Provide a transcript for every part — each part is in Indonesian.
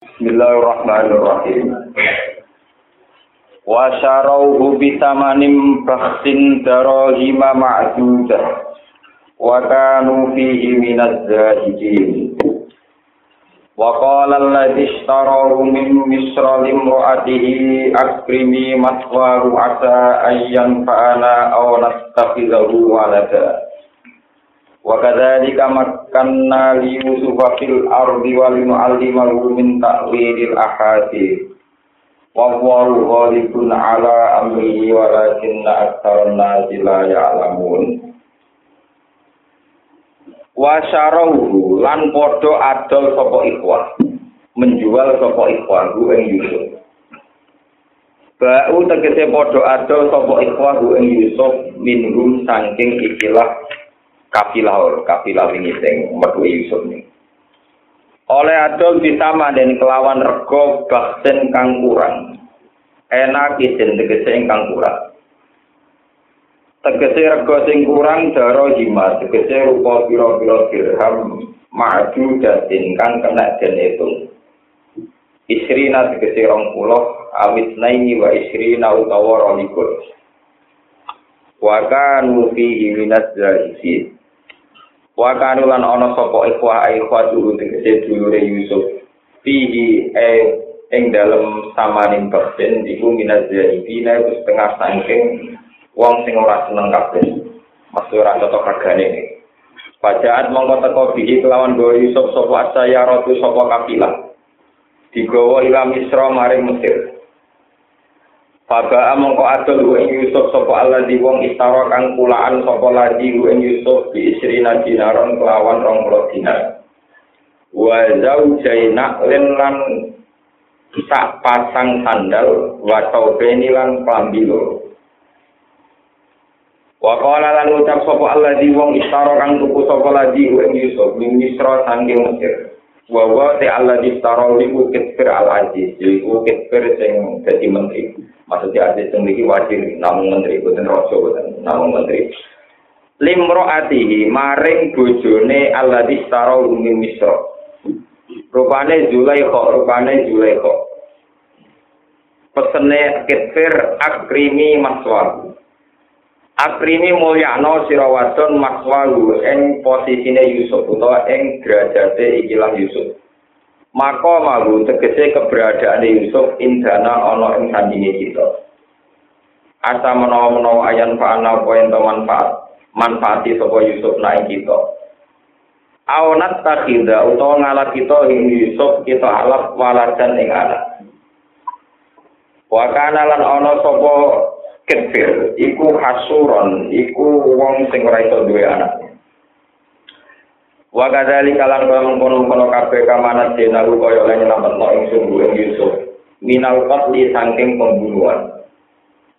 Bismillahirrahmanirrahim. Wa syarauhu bitamanim bahsin darahima ma'dudah. Wa kanu fihi minaz zahidin. Wa qala alladhi ishtarahu min misra limra'atihi akrimi maswaru asa ayyan fa'ana aw nastakhidhahu walada. Wa kadzalika makkanna li Yusufa fil ardi wa linu'allimahu min ta'wilil ahadits. Wa huwa ghalibun ala amrihi walakinna aktsaran nasi la ya'lamun. Wa syarahu lan padha adol sapa ikhwah. Menjual sapa ikhwah ing Yusuf. Ba'u tegese padha adol sapa ikhwah ing Yusuf minhum saking ikilah kafilah or kafilah ini sing metu Yusuf ini. Oleh adol bisa dan kelawan rego baksen kang kurang. Enak isin tegese ingkang kurang. Tegese rego sing kurang daro hima tegese rupa pira-pira dirham maju datin kang kena den itu. Isrina tegese rong puluh awit naini wa isrina utawa rolikur. Waka nufi minat zahisi Wa kanu lan ana sapa ikhwah ikhwah dulu tegese dulure Yusuf. Fihi e ing dalem samaning persen iku minaz zaibina iku setengah saking wong sing ora seneng kabeh. Masuk ora cocok regane. Pajaat mongko teko bihi kelawan go Yusuf sapa saya ratu sapa kapilah. Digawa ila Misra maring Mesir. Faba mongko adol ku ing Yusuf Allah di wong istara kang kulaan sapa ladi ku ing Yusuf bi isrina dinaron kelawan 20 dinar. Wa zaujaina lan sak pasang sandal wa taubeni lan klambi loro. Lan ucap sapa Allah di wong istara kang tuku sapa ladi ing Yusuf min Misra saking Mesir. wa wa ti Allah di taroli ku kitfir al aziz jadi kitfir sing dadi menteri. Maksudnya aziz sing niki wajib namun menteri bukan rojo bukan namun menteri. Limro atihi maring bojone Allah di taroli ku misro rupane Zulaikha, rupane Zulaikha. kok pesene kitfir akrimi maswaku Akrimi mulyano sirawadon maswahu ing posisine Yusuf utawa ing derajate ikilah Yusuf. maka mahu tegese keberadaan Yusuf indana ana ing sandinge kita. Asa menawa-menawa ayan fa'ana apa ento manfaat, manfaati sapa Yusuf naik kita. Aonat takhida utawa ngalat kita ing Yusuf kita alaf waladan ing anak. Wa kana lan ana sapa kefir iku hasuron iku wong sing ora iso duwe anak. Wa kadzali kalan kaya mengkono-kono kabeh kamanat denahu kaya lan nyelametno ing sungguh ing Yusuf. Minal qatli saking pembunuhan.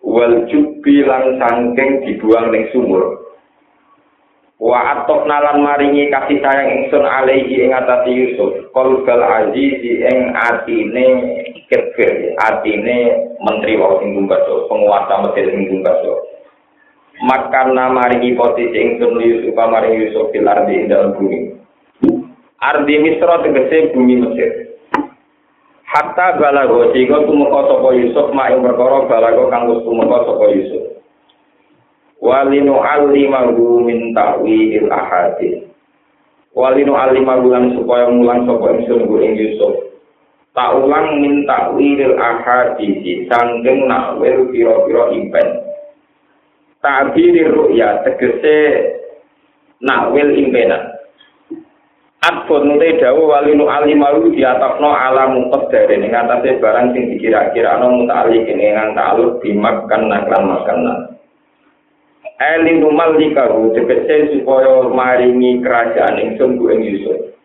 Wal jubbi lan saking dibuang ning sumur. Wa atok nalan maringi kasih sayang ingsun alaihi ing atase Yusuf. Qalbal azizi ing atine kefir, atine menteri wau sing penguasa Mesir sing gumbaso. makan nama ringi posisi ingsun Yusuf maring Yusuf fil ardi ing dalam bumi. Ardi Misra tegese bumi Mesir. Hatta balago sehingga tumeka sapa Yusuf mak ing perkara balago kang tumeka sapa Yusuf. Walinu alimahu min ta'wil ahadits. Walinu alimahu lan supaya mulang sapa ingsun ing Yusuf. Tak ulang min ta'wil ahadits sangking nakwil pira-pira impen. tabiri ru'ya tegese nakwil impenan Adfun te dawu walinu alimalu diatokno alamu qadare ning atase barang sing dikira-kira ana mutali kene ngang ta'aluk dimakan naklan makanan. Elinu malikahu tegese supaya maringi kerajaan ing sungguh ing Yusuf.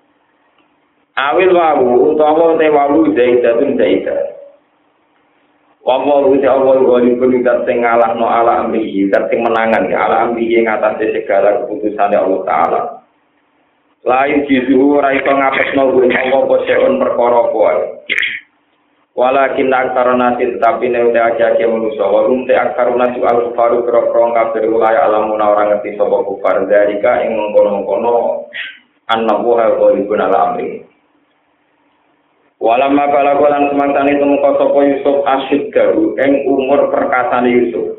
Awil wawu utawa te wawu zaidatun zaidah. Wama rusi Allah goli pun dat sing ngalahno ala amrihi, dat sing menangan ya ala amrihi ing atase segala keputusan Allah Taala. Lain jisu ora iso ngapesno kuwi Allah apa seun perkara kuwi. Walakin aksara nasi tetapi ne udah aja ke manusia walum te aksara nasi al kufaru kro kro kafir wilayah alamuna orang ngerti sopo kufar dari ka ing mengkono mengkono goli pun ala amrihi. Walam mabala lan semangtane tumeka sapa Yusuf asyid garu ing umur perkasane Yusuf.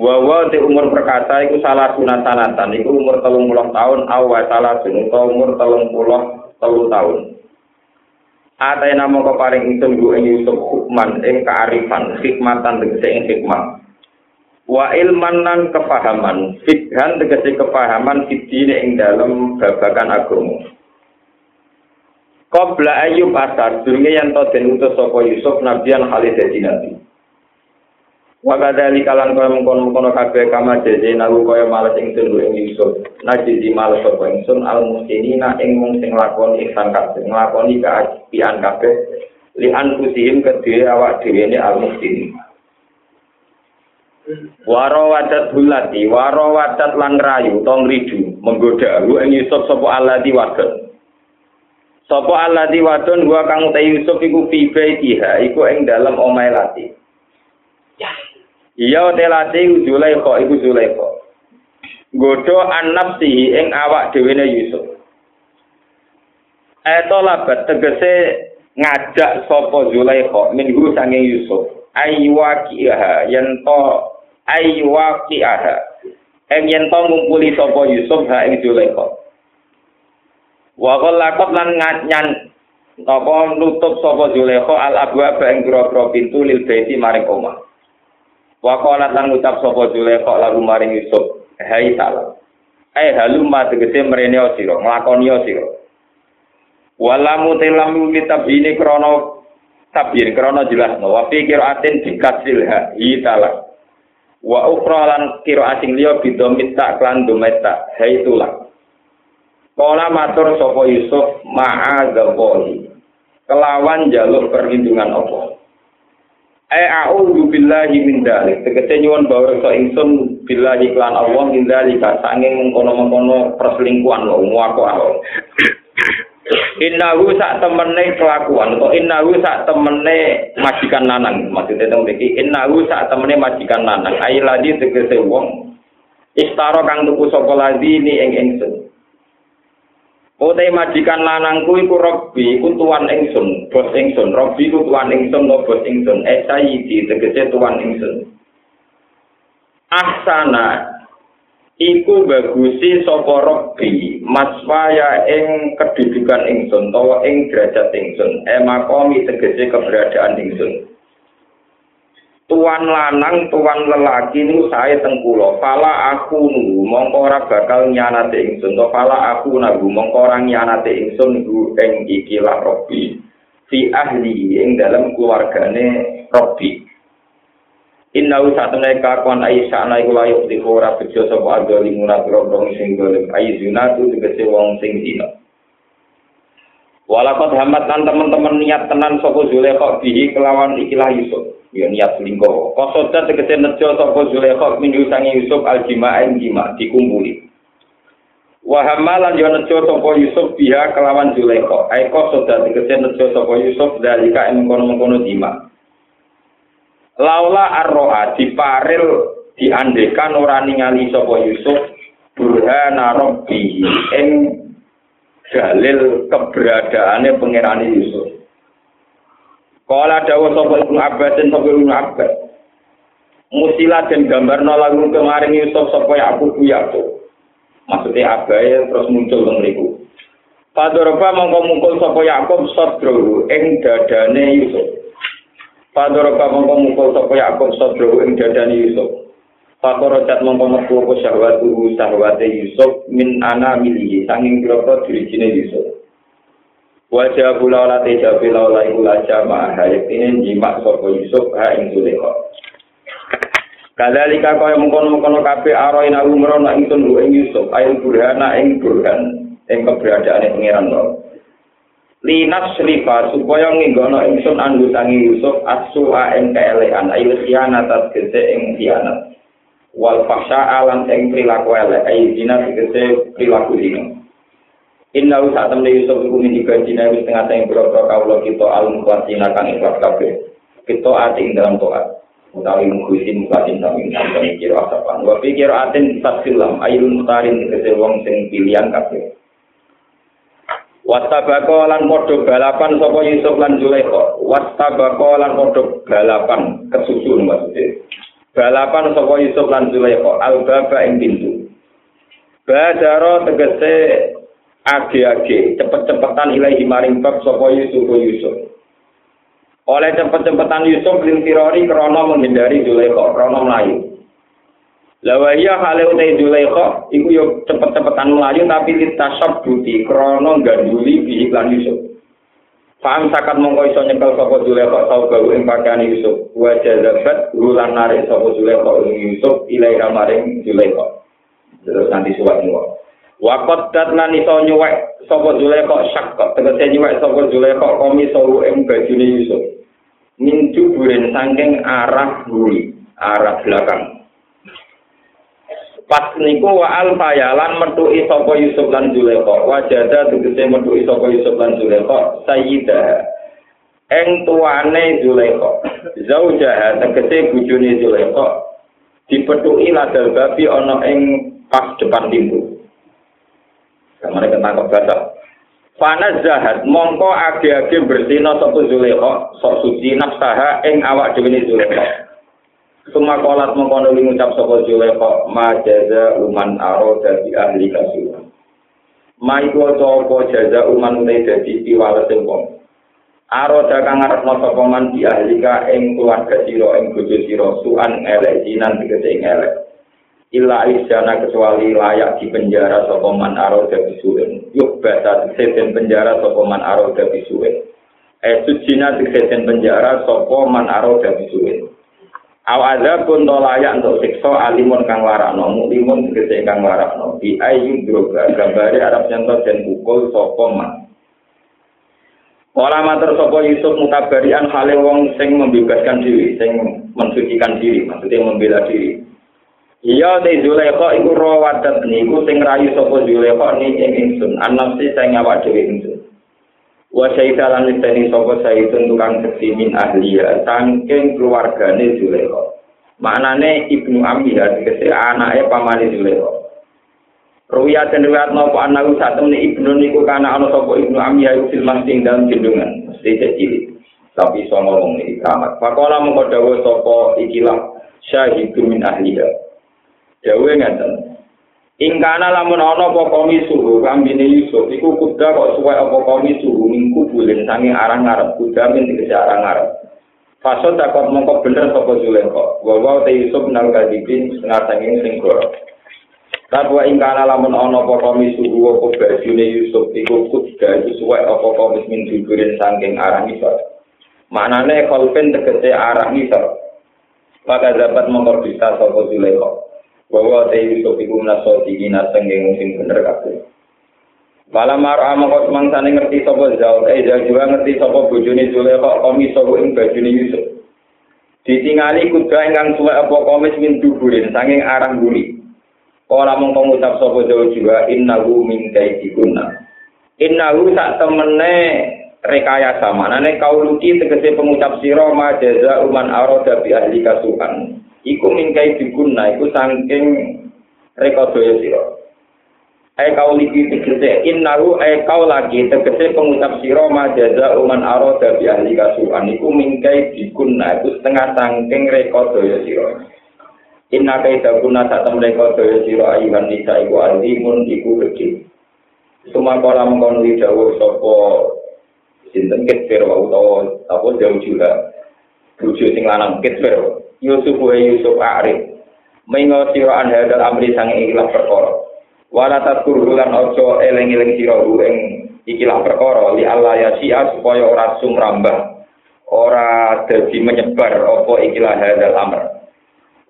Wawa di umur perkasa iku salah sunatan iku umur telung puluh tahun awa salah sunata umur telung puluh telu tahun. Atai nama kau paling ingsun ing Yusuf hukman ing kearifan hikmatan tegese ing hikmah. Wa ilman lan kepahaman, fikhan tegese kepahaman fitine ing dalam babakan agama. Qabla Ayub asar, durunge yang to den utus sapa Yusuf nabiyan kali dadi nabi. Wa kadzali kalan kaya mengkono-mengkono kabeh kama jeje nalu kaya males ingsun ing Yusuf. Najiji males sapa ingsun al muslimina ing mung sing lakoni ihsan kabeh, nglakoni kaapian kabeh li anfusihim kedhe awak dhewe ne al muslimin. Waro wadat bulati, waro wadat lan rayu, tong ridu, menggoda, ing Yusuf sapa alati wadon. Sopo di wadon gua kang te Yusuf iku fi baitiha iku ing dalem omahe lati. Iya te lati Zulaikha iku Zulaikha. Godho annafsihi ing awak dhewe Yusuf. Eto labat tegese ngajak sapa Zulaikha minggu sange Yusuf. Ayywaqiha yen to ayywaqiha. Ing yen to ngumpuli sapa Yusuf ha ing Zulaikha. Wa lakot lan nganyan napa nutup sapa Zulekha al abwa ing pintu lil baiti maring omah. Wa qala lan ngucap sapa Zulekha lagu maring Yusuf, "Hai salam." Eh haluma tegese mrene sira, nglakoni sira. Walamu telamu mitabini krono tabir krono jelas no. Wa qiraatin dikasil ha hitala. Wa ukhra lan kira asing liya bidomit tak klan dometa haitulah. Kala matur sapa Yusuf ma'adzallahu. Kelawan jaluk perlindungan Allah. A'udzu billahi min dzalik. Tegese nyuwun bawreksa ingsun billahi klan Allah min dzalika sanging mengkono-mengkono perselingkuhan lho muako Allah. Innahu sak temene kelakuan atau innahu sak temene majikan lanang. Maksudnya teng mriki innahu sak temene majikan lanang. Ai ladi tegese wong. Istaro kang tuku sapa ladi ni ing ingsun Utai majikan lanangku iku Robbi, iku tuan ingsun, bos ingsun. Robbi iku tuan ingsun, no bos ingsun. Eh sayidi, tegese tuan ingsun. Ahsana, iku bagusi sopo Robbi, maswaya ing kedudukan ingsun, tawa ing derajat ingsun. Eh makomi tegese keberadaan ingsun. Tuan lanang tuan lelaki niku saya tengkulo pala aku nunggu mongko ora bakal nyanate ingsun. To pala aku nunggu mongko ora nyanate ingsun niku ing ikilah robi fi ahli ing dalam keluargane robi Inna usatune kakon Aisyah ana iku layu di ora bejo sapa adoli munat robrong sing golem Aisyuna tu tegese wong sing dina. Walakot hamat lan teman-teman niat tenan sapa Zulekha bihi kelawan ikilah Yusuf ya niat selingkuh. Kosoda tegese nejo sapa Zulaikha minggu sangi Yusuf aljima'in jima dikumpuli. Wa hamalan yo nejo sapa Yusuf biha kelawan Zulaikha. Ai kosoda tegese nejo sapa Yusuf dalika ing kono-kono jima. Laula arroa diparil diandekan ora ningali sapa Yusuf burhana rabbi ing dalil keberadaane pangerane Yusuf. Kala dawa sapa Ibnu Abbas dan sapa Ibnu Abbas. Musila dan gambar lagu kemarin Yusuf sapa Yakub Yakub. Maksudnya abai terus muncul teng mriku. Padoroba mongko mungkul sapa Yakub sadru ing dadane Yusuf. Padoroba mongko mungkul sapa Yakub sadru ing dadane Yusuf. Fakoro cat mongko metu apa syahwatu syahwate Yusuf min ana milihi sanging kira-kira dirijine Yusuf. Wajah pula olah teja pula olah iku laja ma'ahayat ini jimak sopo Yusuf ha ing Zulekha. Kadalika kaya mengkono-mengkono kabe aroin aku merono ingsun lu ing Yusuf ayo burhana ing burhan ing keberadaan pengiran lo. Linas rifa supaya nginggono ingsun andutangi Yusuf asu a ing keelean ayo khianat gese ing khianat. Wal faksa alam ing perilaku elek ayo dina gese perilaku dino. Inna wa saat temen Yusuf iku min ibadina wis tengah tengah boro-boro kawula kita al mukhlasina kang ikhlas kabeh. Kita ati ing dalam toat. Utawi mukhisin mukhlasin kami sampai kira asapan. Wa pikir atin tasilam ayun mutarin tegese wong sing pilihan kabeh. Wastabako lan padha balapan sapa Yusuf lan Zulaikha. Wastabako lan padha balapan kesusun maksudnya. Balapan sapa Yusuf lan Zulaikha al-baba ing pintu. Badaro tegese age-age cepet-cepetan ilahi maring bab sapa Yusuf Yusuf. Oleh cepet-cepetan Yusuf lintirori krana menghindari Zulaikha, krana melayu. Lawa iya hale utai Zulaikha iku yo cepet-cepetan melayu tapi litasab buti krana ganduli bi iklan Yusuf. Faham sakat mongko iso nyekel sapa Zulaikha tau gawe ing pakaian Yusuf. Wa jazabat ulan narik sapa Zulaikha ing Yusuf ilai maring Zulaikha. Terus nanti suwat niwa. Wa qaddat lan iso nyuwek sapa Zulaikha syakka tegese nyuwek sapa Zulaikha komi sawu ing bajune Yusuf. Min juburin saking arah buri, arah belakang. Pas niku wa al fayalan metuki sapa Yusuf lan Zulaikha. Wajada tegese metuki sapa Yusuf lan Zulaikha sayyida. Eng tuane Zulaikha. Zaujaha tegese bojone Zulaikha dipetuki ladal babi ana ing pas depan pintu. Kamane ketangkep batak. Fana zahat mongko age-age bersina sapa Zulaikha sok suci nafsaha ing awak dhewe Zulaikha. Suma kolat mengkono ngucap sapa Zulaikha ma jaza uman aro dadi ahli kasuhan. Ma iku apa jaza uman te dadi piwales wong. Aro dakang ngarepno sapa man di ahli ka ing keluarga sira ing bojo sira suan elek jinan tegese ing elek. Illa isjana kecuali layak di penjara sapa man aro dadi suwen. Yuk bata seten penjara sapa man aro dadi suwen. Eh sujina seten penjara sapa man aro dadi suwen. Aw ada pun layak untuk siksa alimun kang warakno, muklimun tegese kang warakno. Bi ayu droga gambare Arab nyentot dan pukul sapa man. Ora matur sapa Yusuf mutabarian hale wong sing membebaskan diri, sing mensucikan diri, maksudnya membela diri. Iya te Zulaikha iku rawadat niku sing rayu sapa Zulaikha ni ing ingsun, anafsi sing awak dhewe ingsun. wa syaita lan niteni sapa saitun tukang seksi min ahliya saking keluargane Zulaikha maknane ibnu Amiyah dikese anake pamane Zulaikha Ruya dan riwayat nopo anak saat temen ibnu niku kana ana sapa ibnu Amiyah usil masing dalam jendungan mesti cilik. Tapi iso ngomong iki keramat pakola mengko dawuh sapa ikilah syahidun min ahliya dawuh ngaten Ingkana lamun ana apa komi suhu kambine Yusuf iku kuda kok suwe apa komi suhu minggu bulan sange arang ngarep kuda min dikese arang ngarep. Faso takut mongko bener sapa Zulaikha. Wa wa te Yusuf nang kadipin setengah sanging sing goro. Tapi ingkana lamun ana apa komi suhu apa bajune Yusuf iku kuda iku suwe apa komi min dudurin sanging arang isor. Maknane kolpen tegese arang isor. Maka dapat mongko bisa sapa Zulaikha. Bahwa te Yusuf iku menaso tinggi naseng yang sing bener kabeh. Bala mar'a mongko semangsane ngerti sapa Zaul, eh Zaul juga ngerti sapa bojone Zulaikha komis sapa ing bajune Yusuf. Ditingali kuda ingkang suwe apa komis min duburin sanging arang guri. Ora mongko ngucap sapa Zaul juga innahu min kaidikunna. Innahu sak temene rekayasa manane kauluki tegese pengucap sira ma jaza uman arada bi ahli kasuhan. Iku mingkai diguna iku saking rekodaya sira. Ai kau lagi tegese innahu ai kau lagi tegese pengucap sira majaza uman arada bi ahli kasuhan iku mingkai diguna iku setengah saking rekodaya sira. Inna kai daguna sak tem rekodaya sira ayuhan nisa iku alimun iku gede. Suma kala mengkono dawuh sapa sinten ketfir wa utawa apa jauh juga. Bojo sing lanang ketfir Yusuf wa Yusuf Arif. Mengo sira an hadal amri sang ikilah perkara. Wala takur lan ojo eleng-eleng sira ing ikilah perkara li Allah ya sia supaya ora sumrambah. Ora dadi menyebar apa ikilah hadal amr.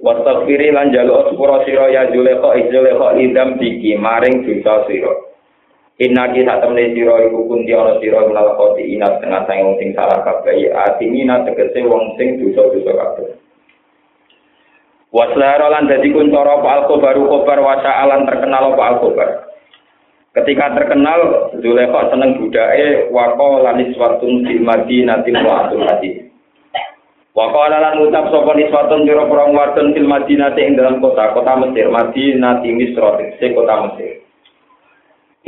Wastaghfiri lan jaluk sepura sira ya Zulekha Zulekha lidam diki maring dosa sira. Inna ki sak temne sira iku kunti ana sira menawa koti inat tengah sang sing salah kabeh atimina tegese wong sing dosa-dosa kabeh. Waslaro lan dadi kuncoro apa al-khobaru khobar wasa alan terkenal apa al-khobar. Ketika terkenal, Zulekha seneng budake wako lanis watun fil madinati mu'atul hadis. Wako lan ucap sapa niswatun jero perang wadon fil madinati ing dalam kota, kota Mesir, Madinati Misra, se kota Mesir.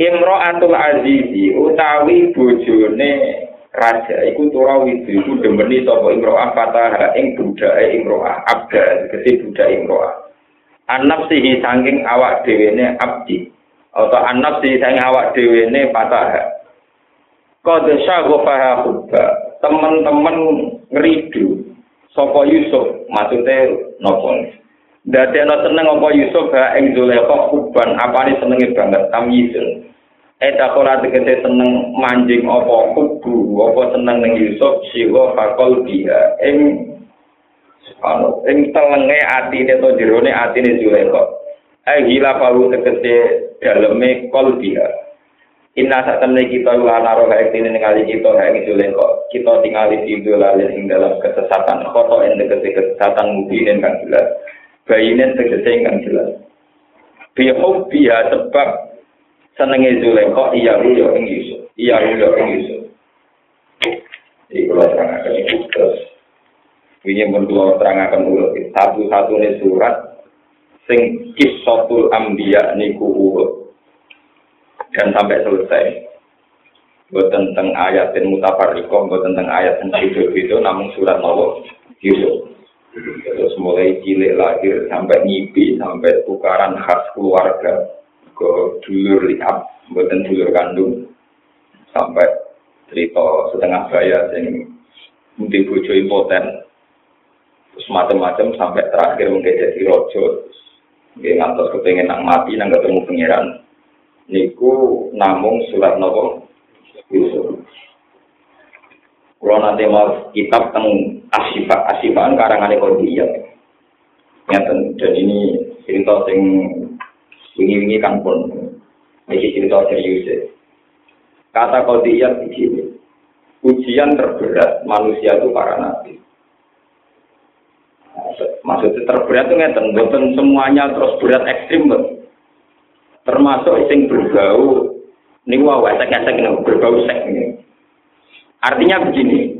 Imro'atul Azizi utawi bojone raja iku tura widu iku demeni sapa imro'ah fatah ing budake imro'ah abda tegese budak imro'ah. Anap sihi saking awak dhewene abdi atau anap sihi saking awak dhewene fatah. Qad syaghafaha hubba. Teman-teman ngridu sapa Yusuf maksudnya nopo Dadi ana seneng apa Yusuf ha ing Zulaikha kuban apane senenge banget tamyizun. Eta ora tegese seneng manjing apa kubu apa seneng ning Yusuf siwa fakol dia ing anu ing telenge atine to jerone atine Zulaikha. Ai gila palu tegese daleme kol dia. Inna saat temen kita lana roh kayak ini ningali kita kayak gitu lengko. Kita tinggal di lalu ing dalam kesesatan. Koto yang deket kesesatan mungkin kan jelas. bayinen tegese ingkang jelas. Bihub biha sebab senenge Zulaikha iya yo ing Yusuf. Iya yo ing Yusuf. Iki kula terangaken iki terus. Wingi mun kula terangaken ulo satu-satune surat sing kisatul anbiya niku urut dan sampai selesai. Buat tentang ayat yang mutafarikoh, buat tentang ayat yang itu, namun surat Allah Yusuf. Terus mulai cilik lahir sampai nyipi sampai tukaran khas keluarga ke dulur lihat, buatan dulur kandung. Sampai cerita setengah bayar yang mungkin bojo impoten. Terus macam-macam sampai terakhir mungkin jadi rojo dia ngantos kepengen nak mati nang ketemu pangeran. Niku namung surat nopo kalau nanti mau kitab tentang asifat asifaan karangan kodiyat. Ngeten dan ini cerita sing wingi-wingi kan pun ini cerita serius ya. Kata kodiyat begini, ujian terberat manusia itu para nabi. Maksudnya terberat itu ngeten, bukan semuanya terus berat ekstrim, termasuk sing berbau, ini wah, esek-esek berbau sek ini. Artinya begini,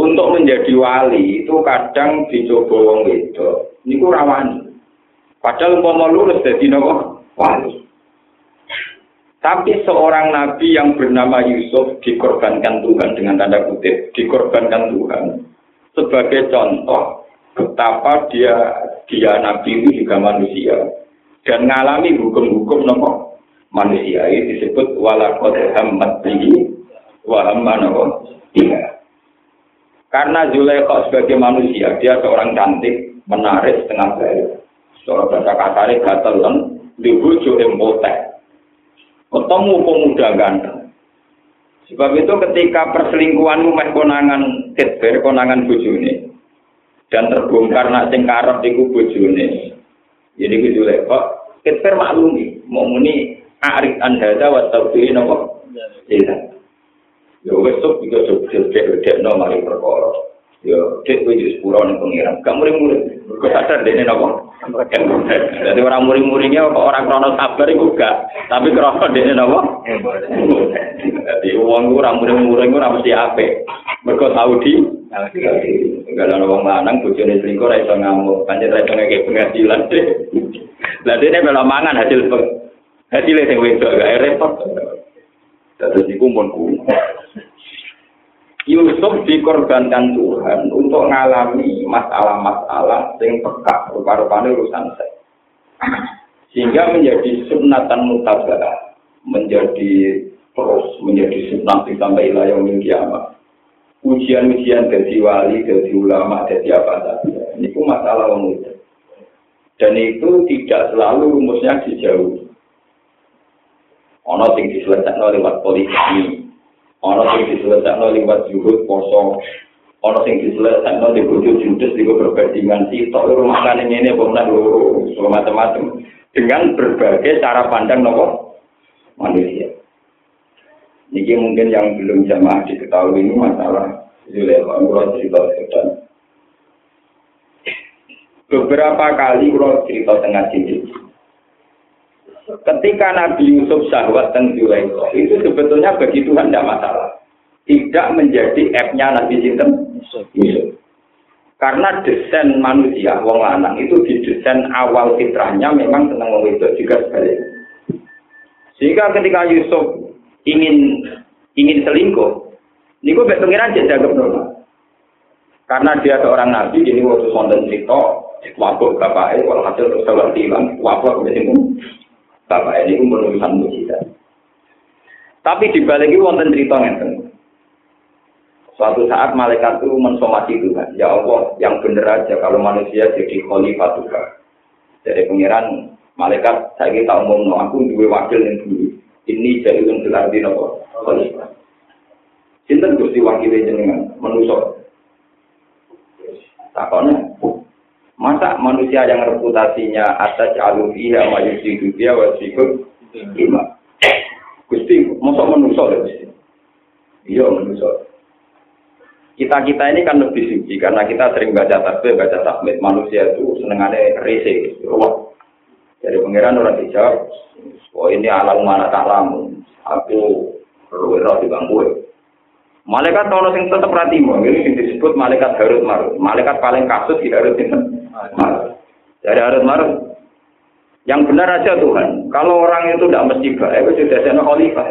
untuk menjadi wali itu kadang dicoba wong itu niku rawani padahal umpama lulus dadi nopo? Wali tapi seorang nabi yang bernama Yusuf dikorbankan Tuhan dengan tanda kutip dikorbankan Tuhan sebagai contoh betapa dia dia nabi itu juga manusia dan mengalami hukum-hukum nopo? Manusia ini disebut walakot hamad bihi wa hamma nopo? Dia karena Zulaikha sebagai manusia, dia seorang cantik, menarik, setengah baik. Seorang bahasa kasarnya gatelan, dibujuk empotek. Ketemu pemuda ganteng. Sebab itu ketika perselingkuhan meh konangan tetber, konangan bujune, dan terbongkar nak sing karep iku bojone. Jadi ku Zulaikha, tetber maklumi, mau muni arik anhada wa tawfirin apa? Iya. Ya wis sok juga sok cek no mari perkara. Ya cek kowe wis pura ning pengiran. Gak muring-muring. Kok sadar dene napa? Jadi orang muring-muringnya kok orang krono sabar itu enggak, tapi krono dia nopo. Jadi uang gue orang muring-muring gue harus diape. Berkat Saudi. Enggak ada uang mana, bujuk nih selingkuh, raiso ngamuk, panjat raiso ngake penghasilan deh. Lalu ini belum mangan hasil hasilnya yang wedok, gak repot. Jadi gue mau Yusuf dikorbankan Tuhan untuk mengalami masalah-masalah yang peka rupa-rupanya urusan seks. Sehingga menjadi sunatan mutabara, menjadi terus menjadi sunat sampai ilayah kiamat. Ujian-ujian dari wali, dari ulama, dari apa saja. Ini pun masalah mudah. Dan itu tidak selalu rumusnya dijauhi. Ono sing diselesaikan lewat politik Ono sing diselesaikan lewat juhud poso. Ono sing diselesaikan di bojo judes di perbandingan sitok rumah kan ini pemenang loro macam-macam dengan berbagai cara pandang nopo manusia. Ini mungkin yang belum jamaah diketahui ini masalah Zulekha, kalau cerita sedang. Beberapa kali kalau cerita tengah sini, Ketika Nabi Yusuf syahwat dan Zulaikha, itu sebetulnya bagi Tuhan tidak masalah. Tidak menjadi F-nya Nabi Sinten Yusuf. Karena desain manusia, wong lanang itu di desain awal fitrahnya memang senang wong itu juga sebaliknya. Sehingga ketika Yusuf ingin ingin selingkuh, ini gue pengiran jadi agak normal. Karena dia seorang nabi, jadi waktu sonten cerita, wabuk bapaknya, kalau hasil terus hilang, wabuk kemudian bapak ini menulisan mujizat. Tapi dibalik itu wonten cerita ngeten. Suatu saat malaikat itu mensomasi Tuhan, ya Allah, yang benar aja kalau manusia jadi khalifah Tuhan. Jadi pengiran malaikat saya kita ngomong, aku dua wakil yang dulu. Ini jadi untuk arti nopo khalifah. Sinten gusti wakil jenengan menusuk Takone. Masa manusia yang reputasinya atas jalu fiha wa yusidu fiha wa sikut lima. Gusti, masa manusia Gusti? Iya manusia. Kita-kita ini kan lebih suci karena kita sering baca tasbih, baca takmid manusia itu senengannya rese, ruwet. Jadi pangeran orang dijawab, oh ini alam mana tak lamu, aku perlu di bangku. Malaikat ono sing tetep ratimo, ini disebut malaikat Harut Marut. Malaikat paling kasus di Harut itu. Dari Harut Marut. Yang benar aja Tuhan. Kalau orang itu tidak mesti baik, itu sudah jadi khalifah.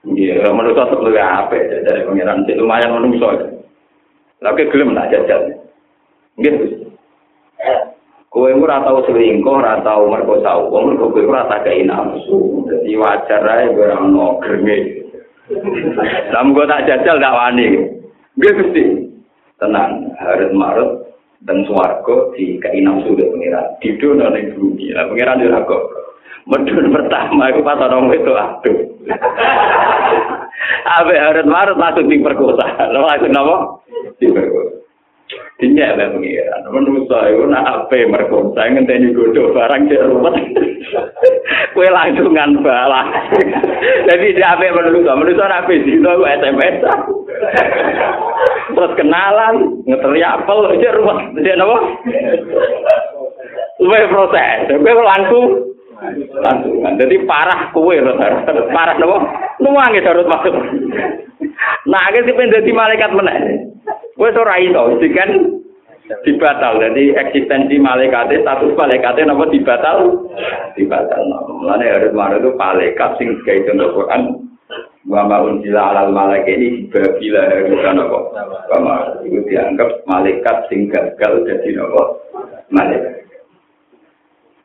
Iya, menurut saya lebih apa dari pengiran lumayan menungso. Tapi gelem lah jajal. Gitu. Kowe ora tau selingkuh, ora tau merkosa wong, kowe ora tak kei nafsu. Dadi wajar ae ora ono greme. Lah gue tak jajal tak wani. Gue Gusti. Tenang, harus marut dan swarga di keinam sudah pengiran. Di dunia ning bumi. Lah pengiran yo kok. Medun pertama itu pas orang itu aduh. Abe harus marut langsung diperkosa. Langsung apa? Diperkosa. Dinya lah pengiran. Menurut saya, nak apa merkosa ngenteni godo barang di rumah. Kue langsungan balas. Jadi dia apa menurut saya, menurut saya apa sih? Itu SMS. Terus kenalan, ngeteri apel, rumah. Dia apa? Kue proses. Kue langsung. Langsungan. Jadi parah kue. Parah apa? Nuang ya harus masuk. Nah, akhirnya si pendeti malaikat menang. Wes ora iso, kan dibatal. Jadi eksistensi malaikat status malaikat napa dibatal? Dibatal. Mulane harus mana itu malaikat sing gawe contoh Quran wa ma unzila alal malaik ini babila harus apa? Sama itu dianggap malaikat sing gagal jadi apa? Malaikat.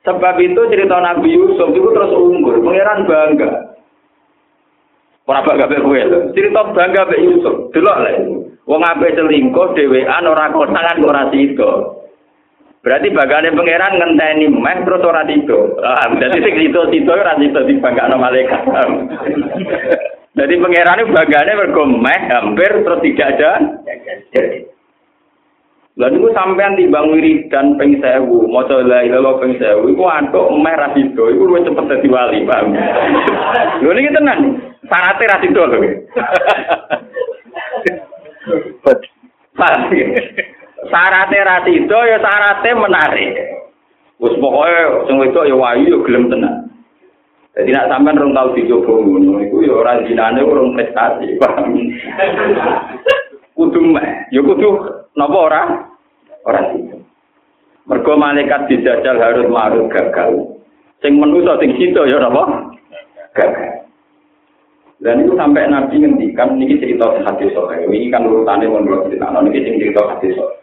Sebab itu cerita Nabi Yusuf itu terus unggul, pangeran bangga. Ora bangga kowe. Cerita bangga be Yusuf. Delok lek. Wong ape selingkuh dhewean ora konangan ora sida. Berarti bagane pangeran ngenteni meh terus ora sida. Ah, dadi sing sida-sida ora sida dibanggakno malaikat. Jadi pangeran itu bagane mergo meh hampir terus tidak ada. Lah niku sampean timbang wiridan ping 1000, maca la ilaha ping 1000, iku antuk meh ra sida, iku luwih cepet dadi wali, paham. Lho niki tenan. Sarate ra sida lho. Sarate ra sida ya sarate menarik. Wis pokoke sing wedok ya wayu ya gelem tenan. Jadi nak sampean rong tau dicoba ngono iku ya ora jinane urung prestasi, paham. Kudu meh, ya kudu napa ora? Ora sida. Mergo malaikat dijajal harus marut gagal. Sing menusa sing sida ya napa? Gagal. Dan itu sampai Nabi ngendikan, ini cerita hadis sore. Ini kan urutannya mau dua cerita, ini cerita hadis sore.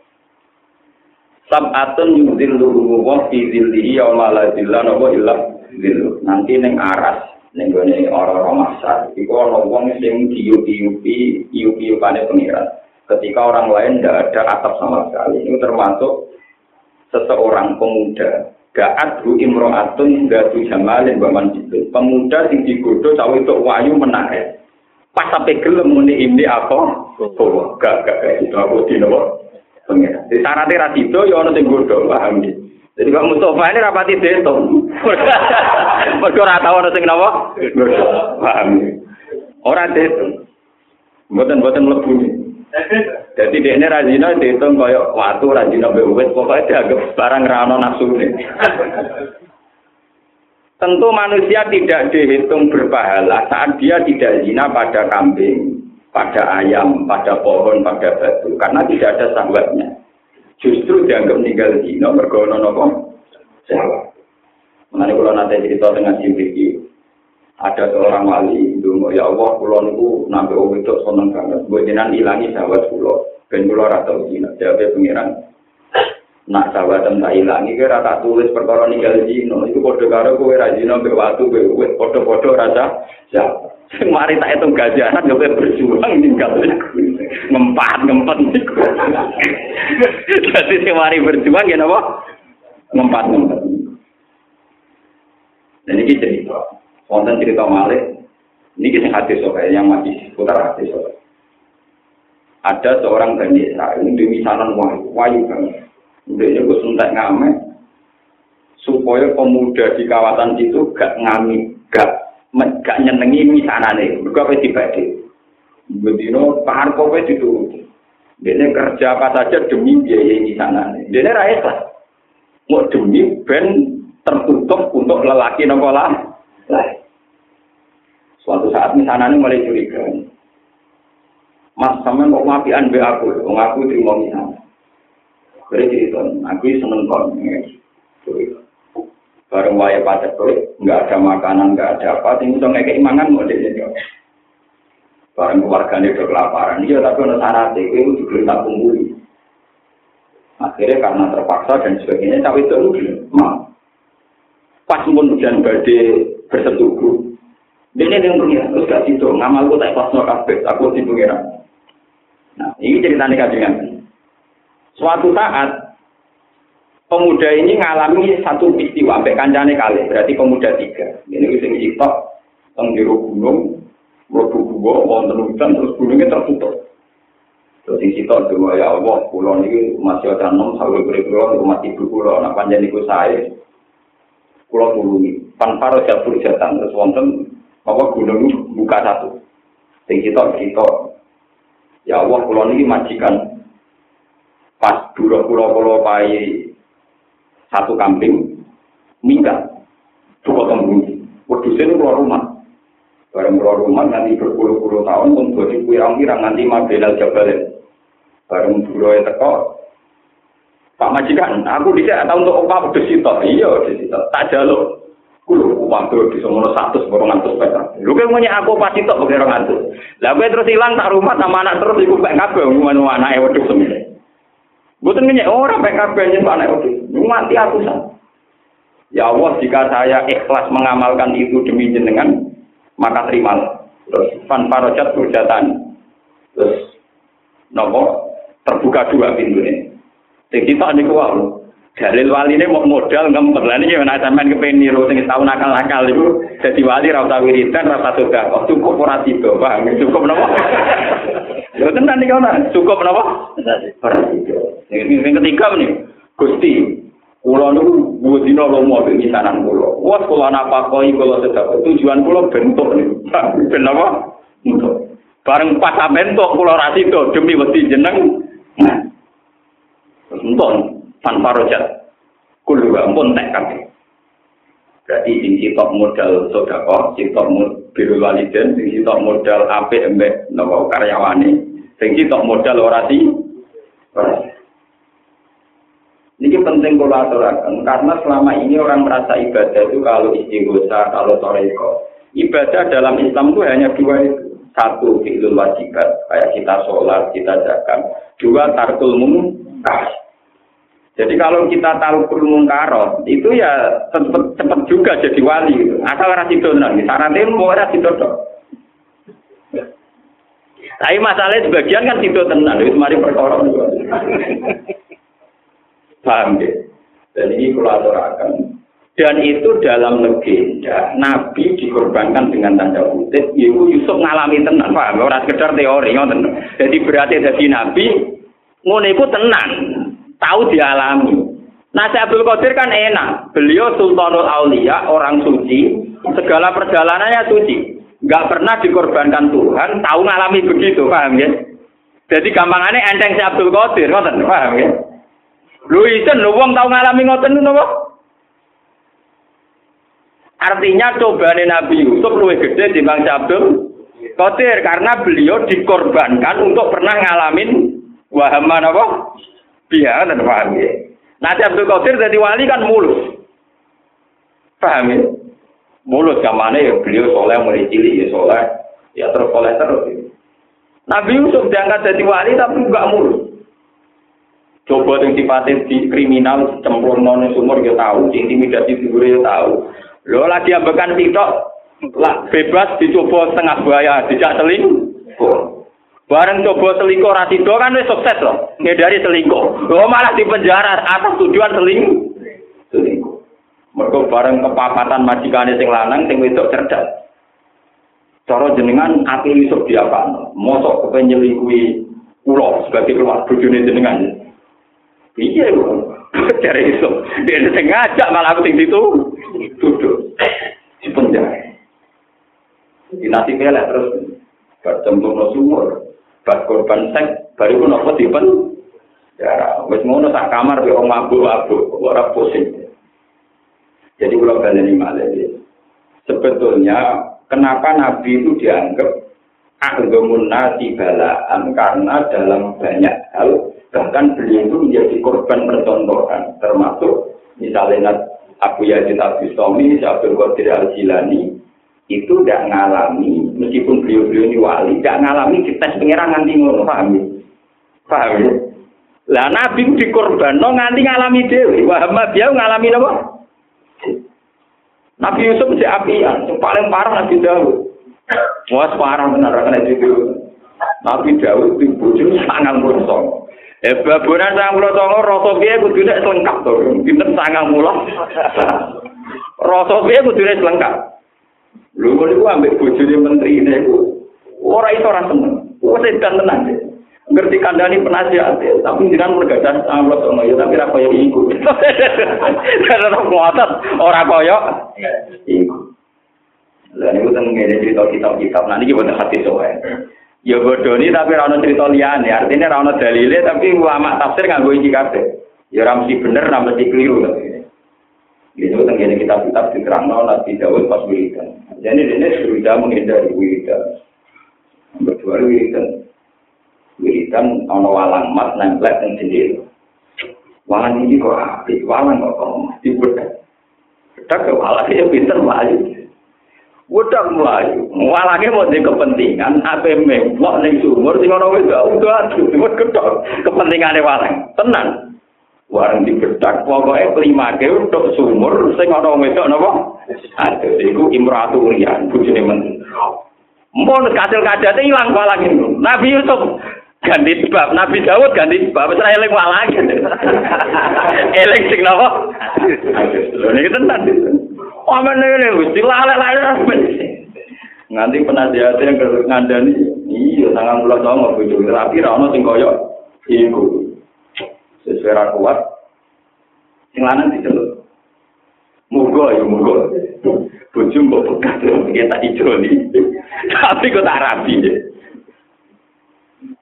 Sab'atun yudhil luruhu wa fi zillihi ya mala zillah nopo zillu. Nanti neng aras, neng gone orang-orang masar. Iku orang wong sing diupi-upi, iupi-upane pengiran. Ketika orang lain tidak ada atap sama sekali. Ini termasuk seseorang pemuda Ga'at hu imro'atun gatu jamalin baman itu. Pemuda sing digodo cawe itu wayu menarik. Pas sampai gelem muni ini apa? Oh, gak gak kayak gitu aku di nopo. Pengen. Di syaratnya rasido ya ono sing godo paham gitu. Jadi Pak Mustafa ini rapati deto. Mereka ora tau ono sing nopo. Paham. Ora deto. Mlebu nih. Jadi dia ini rajina dihitung kaya waktu rajina bewet pokoknya dianggap barang rano nafsu Tentu manusia tidak dihitung berpahala saat dia tidak zina pada kambing, pada ayam, pada pohon, pada batu, karena tidak ada sahabatnya. Justru dianggap meninggal zina bergono nopo. Mengenai kalau nanti cerita dengan Jibril ada seorang wali dulu ya Allah pulau niku nampi wong itu seneng banget gue jenengan ilangi sahabat pulau ben pulau rata zina jawabnya pengiran nak sahabat tak ilangi kira tak tulis perkara ninggal zino itu kode karo kowe ra zino mbek watu kowe podo-podo rasa siapa Mari tak itu gajaran, gak berjuang ninggal ngempat ngempet Jadi si mari berjuang ya napa? Ngempat ngempet. Dan ini cerita. Wonten cerita Malik. Ini kisah hati soal yang masih putar hati soal. Ada seorang Bani Israel ini di misalan wahyu, wahyu banget. Udah ini gue suntak ngamen supaya pemuda di kawasan itu gak ngami, gak gak nyenengi misanane mergo apa dibagi bedino pahar kowe itu dene kerja apa saja demi biaya misanane dene ra ikhlas. Mau demi ben tertutup untuk lelaki nopo lah? Suatu saat misanane mulai curiga. Mas sama kok ngapian be aku, wong aku terima misan. Beri cerita, aku seneng kon. bareng waya pada tuh nggak ada makanan nggak ada apa tinggal dong kayak imangan mau dia bareng keluarganya udah kelaparan. Iya tapi untuk syarat itu juga tak kumpuli. Akhirnya karena terpaksa dan sebagainya tapi itu mau pas pun hujan badai bersetubuh ini yang punya terus gak situ ngamalku tak pas no kabeh aku di pengiran. Nah ini ceritanya kajian suatu saat pemuda ini ngalami satu peristiwa sampai kancane kali berarti pemuda tiga. Ini sitok teng jero gunung mlebu gua wonten hutan terus gunungnya tertutup. Terus sing sitok dua ya Allah pulau ini masih ada enam sawi berikut rumah ibu pulau nak panjang niku saya pulau tulungi. Tanpa jabur jatan terus wonten apa gunung buka satu. Sing sitok sitok ya Allah pulau ini majikan pas dura pulau pulau pai satu kambing minggat cukup tembung wedusnya ini keluar rumah bareng keluar rumah nanti berpuluh-puluh tahun pun jadi pirang-pirang nanti mabelal jabalin bareng dulu teko Pak Majikan, aku tidak tahu untuk apa wedus itu. Iya, wedus itu. Tak jaluk. Kulo waktu di semono satu seborong ngantus petra. Lu kan punya aku pasti tok orang ngantus. Lah terus hilang tak rumah sama anak terus ibu pek kabeh ngomong anake wedhus semene. Bukan minyak orang PKB ini Pak Nek mati aku. Ya Allah, jika saya ikhlas mengamalkan itu demi jenengan, maka terimalah. Terus fan parojat berjatan. Terus nopo terbuka dua pintu ini. Sing kita niku wae. Dalil wali ini mau modal ngempet lah ini mana sampean kepengen niru sing tahu nakal nakal itu. Jadi wali rasa wiridan rasa sudah. Kok cukup ora tiba bang? Cukup nopo? Lo tenan kawan cukup nopo? Ora tiba. Ini yang ketiga nih gusti Kulo niku dua dino lomo di misanan kulo. Wah kulo napa koi kulo sedap tujuan kulo bentuk nih. Ben apa? Untuk bareng pas bentuk kulo rasido demi wedi jeneng. Nah, untuk tanpa rojat kulo ampun tek kabeh berarti sing sitok modal sedekah sitok biru waliden sing sitok modal apik embek napa karyawane sing sitok modal orasi ini penting kalau aturakan karena selama ini orang merasa ibadah itu kalau istighosa, kalau toreko. Ibadah dalam Islam itu hanya dua itu. Satu fi'lul wajibat, kayak kita sholat, kita zakat. Dua tarkul mungkar. Jadi kalau kita tahu perlu itu ya cepet, cepet juga jadi wali. Gitu. Asal rasi donan, syaratnya mau rasi dodok. Tapi masalahnya sebagian kan situ tenan, itu mari perkara Paham ya? Dan ini kolaborasi. Dan itu dalam legenda, Nabi dikorbankan dengan tanda kutip, Ibu Yusuf ngalami tenan, paham? Orang sekedar teori, ngoten. Jadi berarti jadi Nabi, ngono itu tenan tahu dialami. Nah, Abdul Qadir kan enak. Beliau Sultanul Aulia, orang suci, segala perjalanannya suci. Gak pernah dikorbankan Tuhan, tahu ngalami begitu, paham ya? Jadi gampangannya enteng si Abdul Qadir, ngoten, paham ya? Lu isen, lu wong tahu ngalami ngoten napa? Artinya cobaan Nabi Yusuf lebih gede di Bang Abdul Qadir karena beliau dikorbankan untuk pernah ngalamin wahaman apa? Iya, dan paham ya. Nanti Abdul Qadir jadi wali kan mulus. Paham ya? Mulut zamane ya beliau soleh mulai cilik ya soleh. Ya terus soleh terus. Nabi Yusuf diangkat jadi wali tapi enggak mulut. Coba yang sifatnya di kriminal, cemplung non sumur ya tahu, intimidasi figur ya tahu. Lo lagi ambekan tiktok, lah bebas dicoba setengah bahaya, tidak selingkuh. Bareng coba selingkuh rasido kan wis sukses loh, ngedari selingkuh. Lo malah di penjara atas tujuan selingkuh. Selingkuh. Mereka bareng kepapatan majikane sing lanang sing wedok cerdas. Cara jenengan ati Yusuf diapakno? Mosok kepen nyelingkuhi kula sebagai keluar bojone jenengan. Iya, cari Yusuf. Dia sing ngajak malah aku sing situ duduk di penjara. Di nasi pelek terus bercemplung sumur, bak korban seks, baru pun apa di penjara. Wes ngono sak kamar be wong mabuk-mabuk, ora pusing. Jadi kalau ini sebetulnya kenapa Nabi itu dianggap aghamun nasi balaan karena dalam banyak hal bahkan beliau itu menjadi korban percontohan termasuk misalnya Abu Yazid Abu Somi, Abdul Qadir Al Jilani itu tidak ngalami meskipun beliau-beliau ini wali tidak ngalami kita pengiran nganti ngono paham ya? Paham ya? Lah Nabi dikorban nganti ngalami dewi. Muhammad dia ngalami apa? Nabi Yusuf si apian, yang paling parah Nabi Dawud. Wah parah benar Nabi Dawud. Nabi Dawud itu bujur sangat bersong. Eh baburan sangang mulut songo rasa piye kudune lengkap to. Pinten sangang mulut. Rasa piye kudune lengkap. Lho kok niku ambek bojone menteri niku. Ora iso ora seneng. Wes edan tenan. ngerti kandani penasihat tapi jangan mergadah Allah sama ya tapi apa yang iku karena ngotot orang koyo iku dan itu tentang ini cerita kitab-kitab kita buat hati soalnya ya bodoh ini tapi rano cerita liane artinya rano dalile tapi ulama tafsir nggak gue kabeh ya ramsi bener ramsi keliru tapi itu tentang ini kitab-kitab diterang nabi Dawud pas wiridan jadi ini sudah menghindari wiridan berdua wiridan wiridan ana walang mat nempel ning jendela. Walang iki kok apik, walang kok mesti bedak. Bedak ke walang ya pinter mlayu. Bedak mlayu. Walange mau di kepentingan apa memblok ning sumur sing ana wis aduh, wis ketok kepentingane walang. Tenan. Warang di bedak pokoknya kelima ke untuk sumur sing ana wedok napa? Aduh, iku imratu rian bojone men. Mun kasil kadate ilang itu. Nabi Yusuf ganti sebab Nabi Dawud ganti sebab wis eling lagi eling sing napa lho niki tenan amen ngene Gusti. Lalek-lalek nganti penasihat yang ngandani iya sangang bulan songo bojo tapi ra ono sing kaya iku. Sesuai kuat. Sing lanang diceluk. Muga ya muga. Bojo mbok bekas kita ijoli tapi kok tak rapi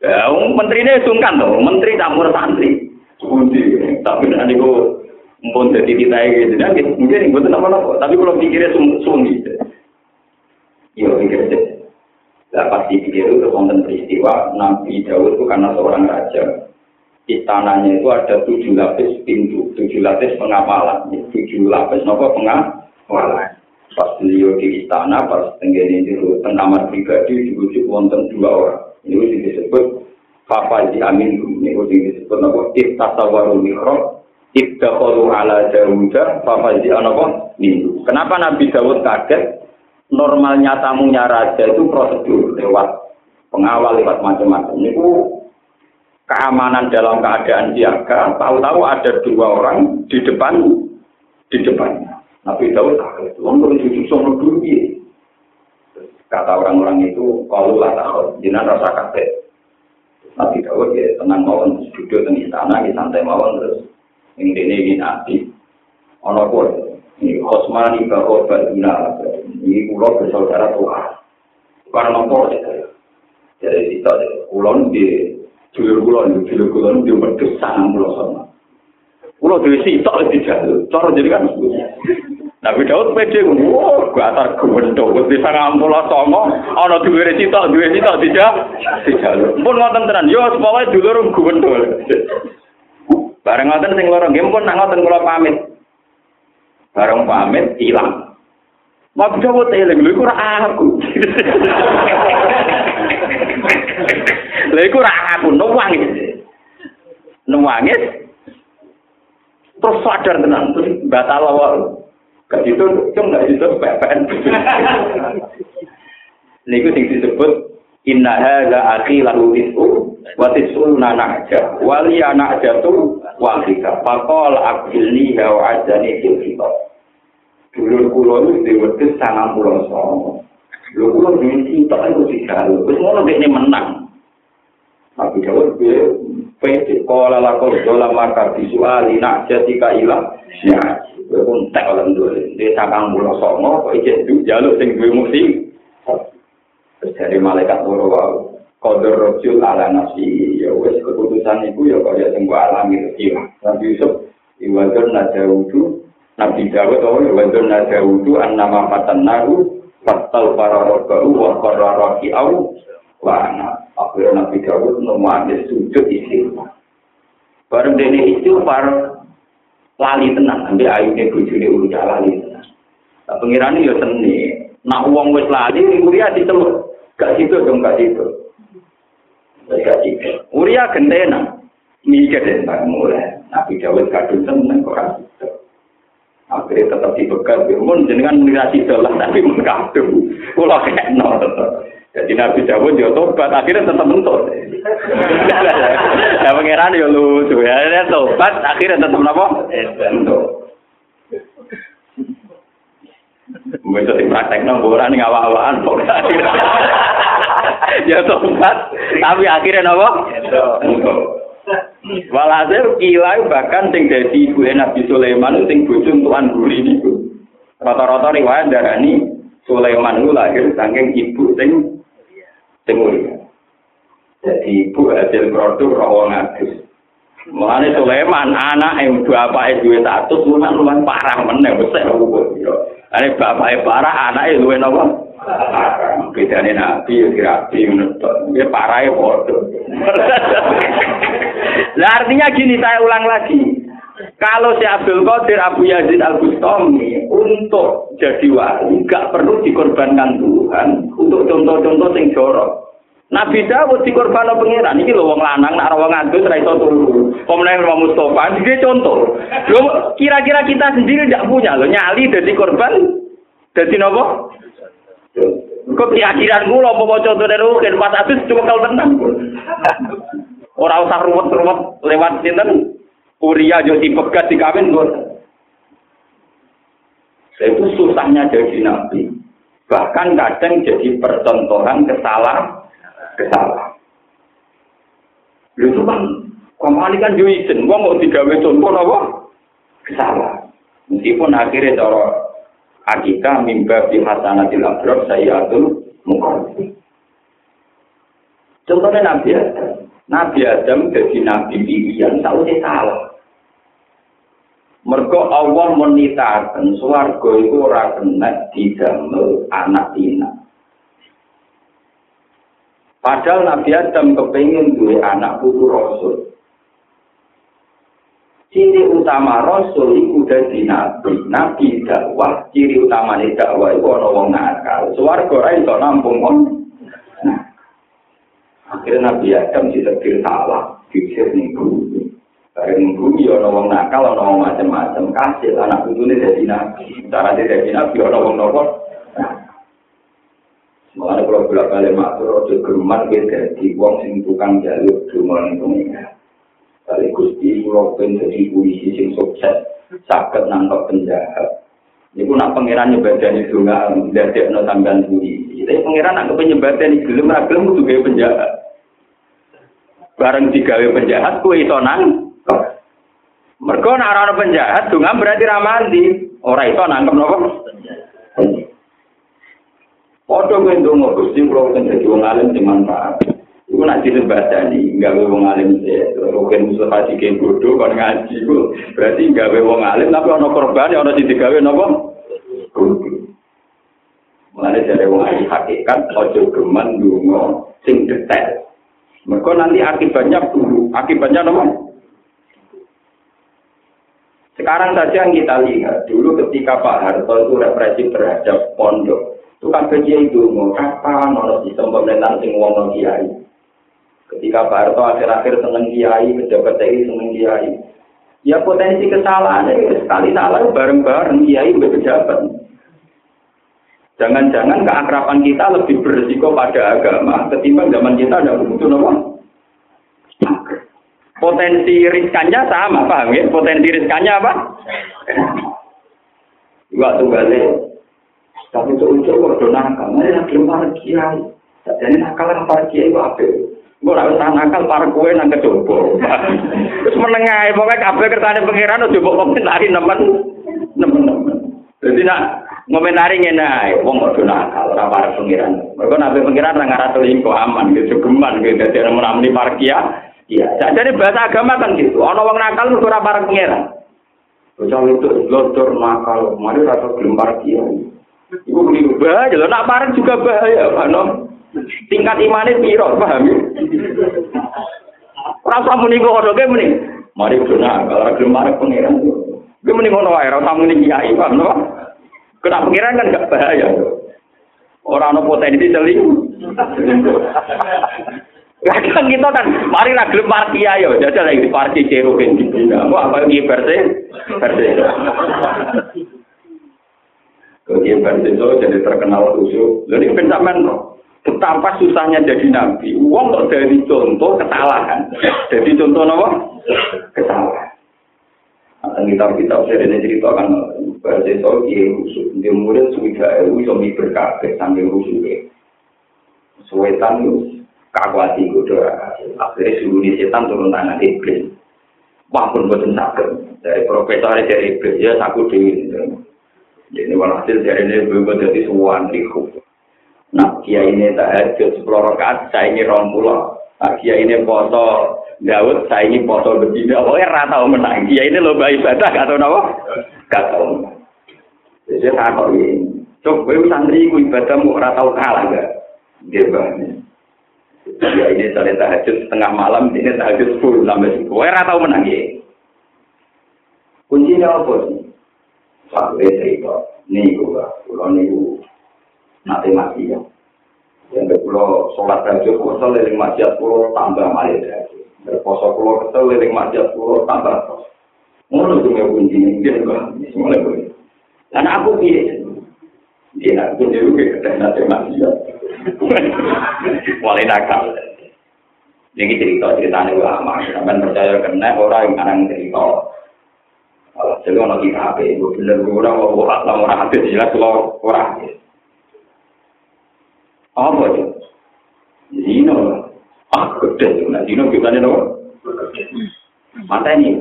Ya, menteri ini sungkan tuh, menteri campur santri. Budi, tapi nanti kok mpun jadi kita gitu, nah, mungkin ibu tuh nama tapi kalau pikirnya sung sunggi. Iya pikir deh. Lah pasti pikir itu konten peristiwa Nabi Daud itu karena seorang raja. Istananya itu ada tujuh lapis pintu, tujuh lapis pengapalan, tujuh lapis nopo pengapalan. Pas beliau di istana, pas tenggene itu tengkamar pribadi dibujuk wonten dua orang. Ini disebut Papa di Amin ini disebut apa? Iftasawaru mikro Ibdakolu ala Dawuda Papa di apa? Nindu. Kenapa Nabi Dawud kaget? Normalnya tamunya raja itu prosedur lewat pengawal lewat macam-macam. Ini keamanan dalam keadaan siaga. Tahu-tahu ada dua orang di depan di depannya. Nabi Dawud kaget. Orang berjujur sama dulu Kata orang-orang itu, kalau lah tahu, jinan rasa kaget. Nabi Dawud ya tenang mawon, duduk di istana, di santai mawon terus. Ini ini nabi. Ono pun, ini Osman ibu Bapak Baduna, ini pulau bersaudara tua. Karena nopo Jadi kita kulon di dulur kulon, dulur kulon di wedus sangat pulau sama. Pulau di sitok di jalur, cara jadi kan? Nabi Daud pede wah gua atar gubernur di sangang pulau songo ana dhuwure sitok duwe sitok tidak tidak pun ngoten tenan yo pokoke dulur gubernur bareng ngoten sing loro nggih pun nak ngoten kula pamit bareng pamit ilang Nabi Dawud eling lho iku ora aku. Lha iku ora aku nuwangis. Nuwangis. Terus sadar tenan, terus batal awal. Gak itu, cuma gak itu pepen. Niku sing disebut inna hadza akhi lahu tis'u Wati sunna na'ja. Wali anak tu wali ka. Pakol akhili hawa ajani til. Dulur kulo ini diwetis sana pulau sama. Lu kulo ini kita itu dikali. Bersama ini menang. Tapi jawab dia. Pede kola lakol dola maka disuali na'ja tika ilah. Ya. Gue pun tak olam dulu. Dia sakang pulau sama. Kok ijen jaluk sing gue musim. Terus dari malaikat buruk-buruk. Kodur rojul ala nafsi ya wes keputusan itu ya kaya sing alami rezeki Nabi Yusuf iwadur nada wudu Nabi Dawud oh iwadur nada wudu an nama fatan naru fatal para rokaru wa koraraki au wa anak akhirnya Nabi Dawud nomade sujud istighfar. Bareng dene istighfar lali tenang ambil ayunya bujune uruja lali tenang pengirani ya seni. Nak uang wis lali Uria diceluk gak situ dong gak situ Uria gendena mikir tentang mulai. Nabi Dawud kadung seneng kok situ akhirnya tetap dibegal mun jenengan menira situ lah tapi mun kadung kula kena jadi Nabi Dawud ya tobat. Akhirnya tetap mentok. Ya pangeran ya lucu. Ya tobat. Akhirnya tetap apa? Mentok. Bisa dipraktek nang ora ning awak-awakan kok. Ya tobat, tapi akhirnya napa? Walhasil kilai bahkan sing dadi ibu Nabi Sulaiman sing bojo tuan guri niku. Rata-rata riwayat darani Sulaiman itu lahir saking ibu sing sing Jadi ibu hasil produk rawang agus. Mulane Sulaiman anak yang bapak duwe status lumayan lumayan parah meneh besar hukum. Ane bapak parah anak luwe napa? Parah. Bedane nabi ya kirapi menurut. Ya parah ya bodoh. Nah artinya gini saya ulang lagi. Kalau si Abdul Qadir Abu Yazid Al Bustami untuk jadi wali nggak perlu dikorbankan Tuhan untuk contoh-contoh sing jorok. Nabi Dawud dikorban pengiran iki lho wong lanang nak wong ngantus ra iso turu. Pemenang Imam Mustofa iki contoh. Lho kira-kira kita sendiri tidak punya lho nyali dadi korban dadi napa? Kok keyakinan kula apa contoh dari rukin pas atus cuma tenang. Ora usah ruwet-ruwet lewat sinten Uria yo dipegat dikawin kok. Itu susahnya jadi nabi. Bahkan kadang jadi percontohan kesalahan kesalahan. Lha itu kan kamane kan yo izin wong mau digawe contoh apa? Kesalahan. Meskipun akhirnya cara akikah mimba di hasanatil abrar sayyatul mukarrabin. Contohnya Nabi Adam. Nabi Adam jadi Nabi pilihan, tahu dia salah. Mergo Allah menitakan suarga itu ora kena didamel anak tina. Padahal Nabi Adam kepingin duwe anak putu Rasul. Ciri utama Rasul itu dari Nabi. Nabi dakwah, ciri utama dakwah itu ada wong nakal. Suarga ora iso nampung on. Akhirnya Nabi Adam disebut salah, pikir ning bumi. Bareng bumi ana wong nakal, ana wong macam-macam. Kasih anak putune dadi nabi. Cara dia dadi nabi ana wong nopo? Mengenai kalau bolak balik matur, ojo geruman kita di wong sing tukang jalur geruman itu enggak. Kali gusti kalau pun jadi polisi sing sukses, sakit nangkep penjahat. Ini pun nak pangeran nyebadan itu nggak dari no tambahan polisi. Tapi pangeran nak penyebadan itu gelem ragilem itu gaya penjahat. Bareng digawe penjahat, kue itu nang. Mereka nak penjahat, dungan berarti ramandi. Orang itu nangkep nopo. Foto gue ndonga Gusti kula kan dadi wong alim sing manfaat. Iku nak disembadani, gawe wong alim sih. Rugen Mustafa dike bodoh kon ngaji ku. Berarti gawe wong alim tapi ana korban ana sing digawe napa? Mulane dari wong alim hakikat ojo geman ndonga sing detail. Mereka nanti akibatnya buruk. Akibatnya apa? Sekarang saja yang kita lihat, dulu ketika Pak Harto itu represi terhadap pondok, itu kan kiai mau kapan ono sistem pemerintahan sing wong kiai. Ketika Pak Harto akhir-akhir seneng kiai, pejabat TNI seneng kiai. Ya potensi kesalahan itu sekali salah bareng-bareng kiai pejabat. Jangan-jangan keakraban kita lebih berisiko pada agama ketimbang zaman kita ada butuh nopo. Potensi riskannya sama, paham ya? Potensi riskannya apa? Waktu balik. Tapi itu ujuk nakal. Mana yang belum para kiai. Jadi nakal para kiai apa? Gue harus nakal para kue nang kecoba. Terus menengah, pokoknya kabel kertanya pengiran udah coba komentari nemen. Nemen-nemen. Jadi nak ngomentari ngene ae, wong kok nakal ora para pengiran. Mergo nabi pengiran ora ngarah selingkuh aman gitu, geman gitu. Jadi menamuni parkia, Iya, jadi bahasa agama kan gitu. Ono wong nakal mergo ora parek pangeran. Bocah itu lodor nakal, mari rasa gelem dia. Iku beli bahaya, nak parek juga bahaya, Pak Tingkat imannya piro, paham ya? Ora usah muni kok odoke muni. Mari dona kalau gelem parek pangeran. Gue muni ngono wae, ora usah muni kiai, paham no? Kena pangeran kan gak bahaya. Orang ono potensi seling. Kadang kita kan, mari lah gelem parki ayo, jajal lagi parki ceru kan gitu. Wah, apa ini versi? Versi. Kemudian versi itu jadi terkenal khusyuk. Jadi pencaman betapa susahnya jadi nabi. Uang kok dari contoh kesalahan. Jadi contoh apa? Kesalahan. Atau kitab-kitab saya ini ceritakan bahasa soal kiai khusyuk. Dia murid sudah ewu, suami berkabeh sambil khusyuk. Suwetan itu kakwati kudu akhirnya suruh setan turun tangan iblis wah pun bosan sakit dari profesor dari iblis ya aku dewi jadi walhasil dari ini berubah jadi suwan liku nah kia ini tak ada sepuluh rakaat saya ini rong pulau nah kia ini foto Daud saya ini foto berbeda pokoknya rata menang. Kia ini lomba ibadah tau nama gak tau jadi saya tahu ini coba santri ibadahmu rata kalah gak? Dia banyak Ya ini soalnya tahajud setengah malam, ini tahajud full sampai sepuluh. Wah, tahu menang ya. Kuncinya apa sih? Sampai cerita, nih gue, pulau nih gue, nanti mati ya. Yang kulo sholat tahajud kuasa lering masjid kulo tambah malih tahajud. Berposo pulau kesel lering masjid pulau tambah pos. Mulu tuh nggak kunci, dia nggak semuanya boleh. Dan aku dia, dia nggak kunci juga dan nanti mati. Mulai nakal. Ini cerita cerita ulama, kan percaya kena orang yang kadang cerita. Kalau jadi orang lagi HP, gue bener gue orang orang orang orang orang orang orang apa itu? Zino. Ah, gede. Nah, Zino bukan itu. Mata ini.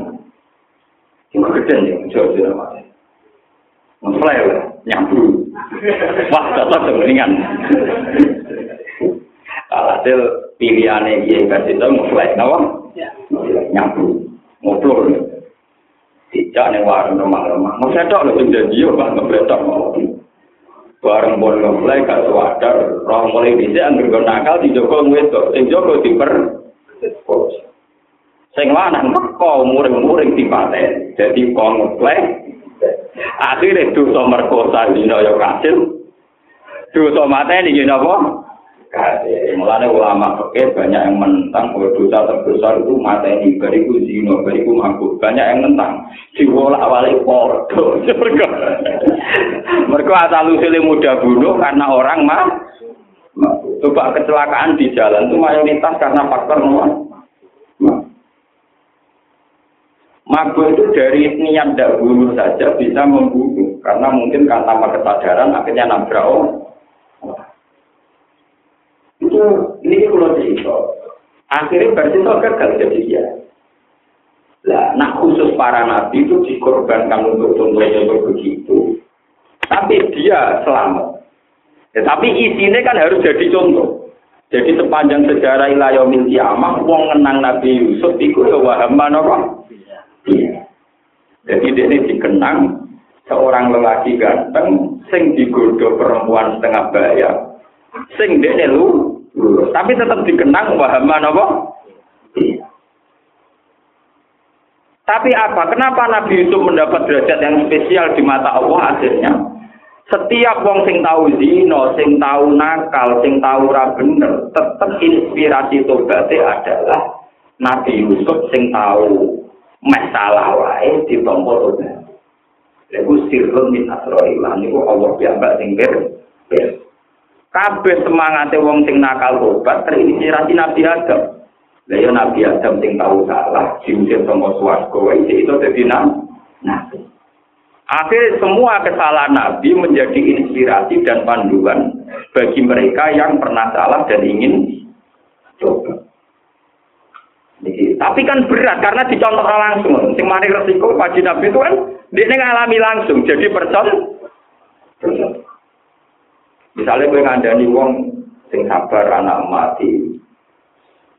Cuma gede. Jauh, jauh, jauh. Nge-flare. Nyampu. Wah, tetap sebeningan. Alhasil, pilihannya dia yang kasih tau nge-flare. Kenapa? Nyampu. Ngobrol. Dijak nih warung rumah-rumah. Nge-flare tau lah, jauh, jauh, jauh. bareng bondo mulai gak sadar roh mulai dhisik anggere nakal di wedok sing Joko diper. Sing lanang teko umur-umuring dipaten dadi kong mulai akhire dosa merkosa dina ya kasil. Dosa mateni yen apa? Kasil. Mulane ulama fikih banyak yang menentang bahwa dosa terbesar itu mateni bariku zina, bariku mabuk. Banyak yang menentang. Diwolak walik pordo. Mergo mergo asal usule mudah bunuh karena orang mah Coba kecelakaan di jalan itu mayoritas karena faktor nomor Mabuk itu dari niat tidak bunuh saja bisa membunuh karena mungkin karena tanpa kesadaran akhirnya nabrak orang. Itu ini kalau cerita. Akhirnya berarti itu gagal jadi dia. Lah, nah khusus para nabi itu dikorbankan untuk contohnya untuk begitu. Tapi dia selamat. Ya, tapi isinya kan harus jadi contoh. Jadi sepanjang sejarah ilayah kiamah, wong ngenang Nabi Yusuf itu ya waham mana Jadi ini dikenang seorang lelaki ganteng sing digoda perempuan setengah bayar. Sing dia lu tapi tetap dikenang pahaman apa? Tapi apa? Kenapa Nabi Yusuf mendapat derajat yang spesial di mata Allah akhirnya? Setiap wong sing tahu zino, sing tahu nakal, sing tahu ra bener, tetap inspirasi tobatnya adalah Nabi Yusuf sing tahu masalah wae ditompo tobat. Iku sirrun min asroillah niku Allah piyambak sing ber. Kabeh semangate wong sing nakal tobat terinspirasi Nabi Adam. Lah ya Nabi Adam sing tahu salah, diusir sama swarga wae itu dadi nabi. Akhirnya semua kesalahan Nabi menjadi inspirasi dan panduan bagi mereka yang pernah salah dan ingin coba. Tapi kan berat karena dicontoh langsung. Sing mari resiko wajib Nabi itu kan dia ngalami langsung. Jadi percon. Misalnya gue ngandani wong sing sabar anak mati.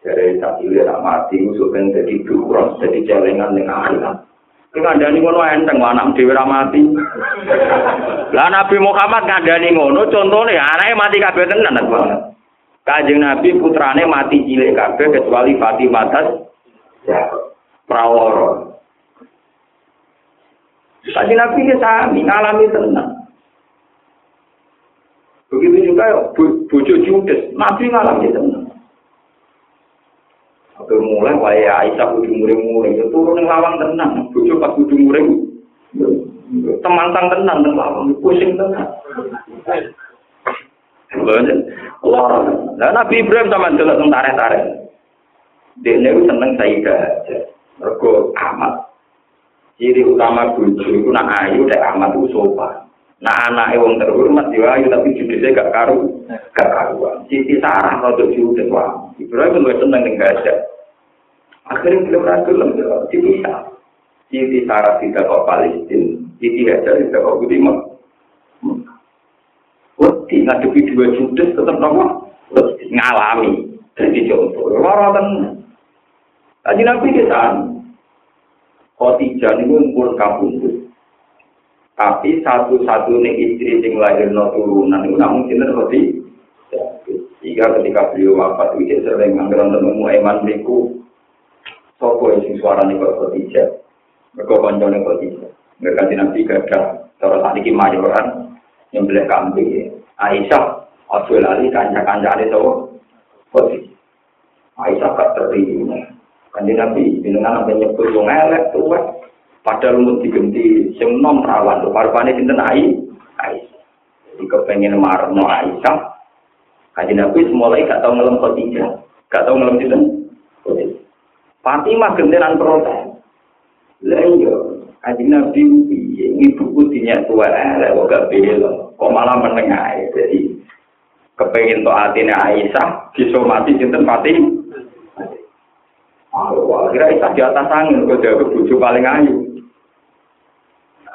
Dari tak anak mati, usul kan jadi dukuran, jadi celengan dengan anak. Sing ngandani ngono enteng anak ra mati. Lah Nabi Muhammad ngandani ngono contone anake mati kabeh tenan banget. Kanjeng Nabi putrane mati cilik kabeh kecuali Fatimah tas ya prawara. Kanjeng Nabi ya sami ngalami tenang. Juga bojo Judes, Nabi ngalami tenang. Oke mulai wae Aisyah kudu muring-muring itu turun ning lawang tenang, bojo pas kudu muring. Temantang tenang nang lawang, pusing tenang. Lah Nabi Ibrahim sama delok teng tarik-tarik. Dene seneng Sayyidah aja. Mergo amat. Ciri utama bojo iku nak ayu dek amat sopan. Nah anake wong terhormat yo ayu tapi judise gak karu, gak karuan. Siti Sarah rada judes wae. Ibrahim lu seneng ning gajah. Akhirnya belum ragu lem dipisah. Siti Sarah tidak kok Palestina, Siti Hajar tidak kok Budi Mek. Wedi ngadepi dua judes tetap nopo ngalami. Jadi contoh, loro tenan. Tadi nabi kita, Khotijah ini pun kabundut. tapi satu-satu ini istri sing lahirno turunan itu namun kita seperti jika ketika beliau wafat itu sering menganggaran temu iman beriku sopo sing suarane kok seperti jat mereka konjolnya kok tidak mereka tidak tiga dan cara saat mayoran yang kambing ya. Aisyah Aduh lali kanca-kanca ini tau kok tidak Aisyah kak terpilih kan Nabi, di dengan apa nyebut yang elek tuh Padahal mau diganti sing nom rawan tuh parpane sinten ai Aisyah. Jadi kepengen marno Aisyah. Kaji Nabi mulai gak tau ngelem Khadijah, gak tau ngelem sinten. Fatimah gentenan protes. Lah iya, kaji Nabi ibu putihnya tua elek kok gak bela, kok malah menengah jadi kepengen to atine Aisyah disomati sinten Fatimah. Kira Aisyah di atas angin, kok dia kebujuk paling ayu.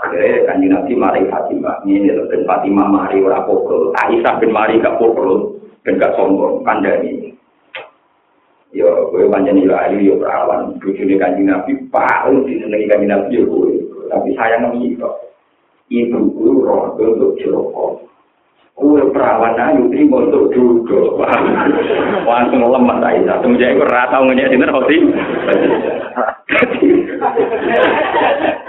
Akhirnya kanji Nabi mari Fatimah. Ini dan Fatimah mari ora pukul. Aisyah bin mari gak pukul. Dan gak sombong. Kandani. Yo, gue panjang ila ayu yo perawan. Bujuni kanji Nabi paling disenangi kanji Nabi yo gue. Tapi sayang nabi itu. Ibu gue roh untuk jerokok. Kue perawan ayu terima untuk duduk. Langsung lemah Aisyah. Semenjak itu ratau ngenyek dinner hosti.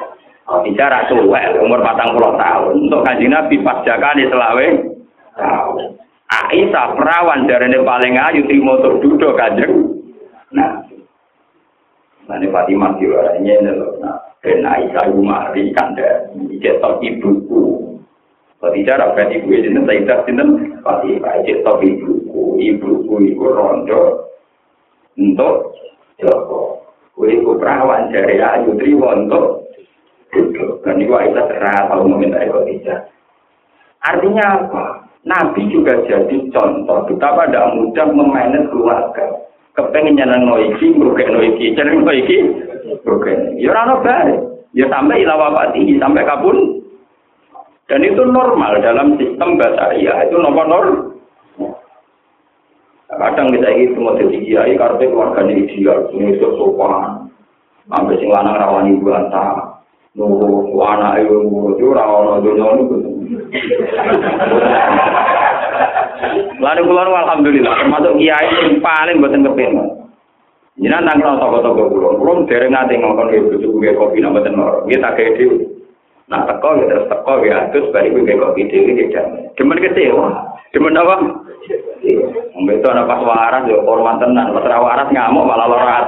Khadijah ra umur 40 tahun. Untuk kanjeng Nabi pas jakane selawe. Aisyah perawan jarene paling ayu trimo untuk duduk kanjeng. Nah. Nanti Fatimah diwaranya ini loh. Nah, dan Aisyah umari kanda cetok ibuku. Khadijah ra berarti ibu ini Sayyidah sinten Fatimah cetok ibuku. Ibuku iku rondo untuk Joko. Kue iku perawan jari ayu trimo untuk dan itu Aisyah terang tahu meminta Khadijah. Artinya apa? Nabi juga jadi contoh betapa tidak mudah memainkan keluarga. Kepengen nyenang noiki, merugikan noiki, nyenang noiki, merugikan. Ya orang baik. Ya sampai ilawa pati, sampai kabun. Dan itu normal dalam sistem basaria. Itu nomor normal. Kadang kita ini semua jadi kiai karena keluarganya ideal, ini sopan, sampai sing lanang rawani bantah, nunggu anak ibu nunggu. Cura orang dunia niku lalu keluar alhamdulillah. Termasuk kiai yang paling buatin kepin jinan nang nang toko toko pulau pulau dari nanti ngomong ibu cucu gue kopi nambah tenor tak kayak dia nah teko ya terus teko ya terus bari gue kopi dhewe ini jam. cuman kecewa. Cuman apa? Mbak anak pas waras ya hormat tenan, pas waras ngamuk malah lorat.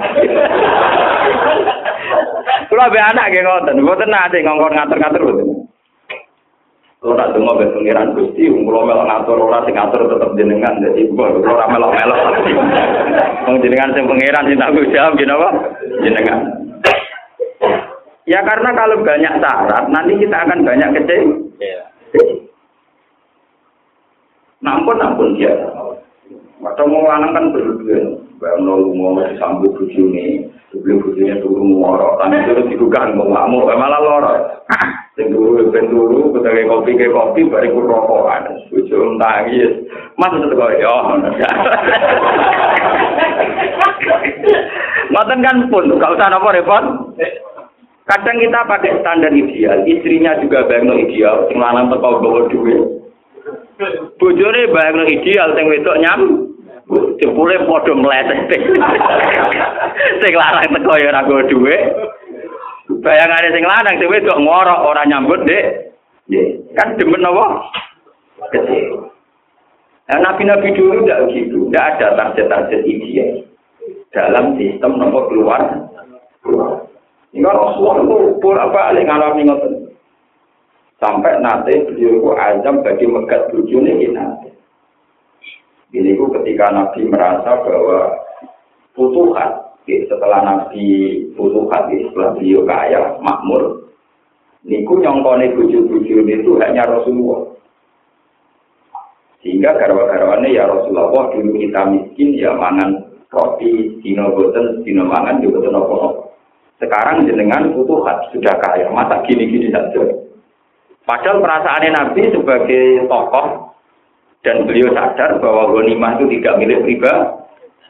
Kulo be anak ge ngoten, mboten nate ngongkon ngatur-ngatur mboten. Kalau nak dengar dari pengiran Gusti, kalau melok ngatur orang sing ngatur tetap jenengan, jadi kalau orang melok melok, mau jenengan sing pengiran sing tanggung jawab, gini apa? Jenengan. Ya karena kalau banyak syarat, nanti kita akan banyak kecil. Nampun nampun dia. Maka mau lanang kan berdua, bayang nol mau disambut bujuni, beli bujunya turun ngorok, tapi terus digugah mau ngamuk, malah lorok. Sing turu ben kopi ke kopi bari ku rokokan. Bojo nangis. Mas tetep kok yo. Ngoten kan pun, gak usah napa repot. Kadang kita pakai standar ideal, istrinya juga bayangno ideal, sing teko bawa duit. Bojone bayangno ideal, sing wedok nyam. Jebule padha mletet. Sing lanang teko ya ora bawa duit. Bayangane sing lanang dhewe kok ngorok ora nyambut, Dik. Kan demen apa? Kecil. Nah, nabi-nabi dulu tidak begitu, tidak ada target-target ideal dalam sistem nomor keluar. Ini Rasulullah itu bolak balik ngalami ngoten. Sampai nanti beliau itu azam bagi megat bujune ini nanti. Ini ketika Nabi merasa bahwa putuhan setelah Nabi butuh hati, setelah beliau kaya, makmur, niku nyongkone buju-buju itu hanya Rasulullah. Sehingga garwa-garwane ya Rasulullah dulu kita miskin ya mangan roti, dino boten, dino mangan juga apa Sekarang jenengan butuh hati, sudah kaya, masa gini-gini saja. Padahal perasaannya Nabi sebagai tokoh dan beliau sadar bahwa ghanimah itu tidak milik pribadi,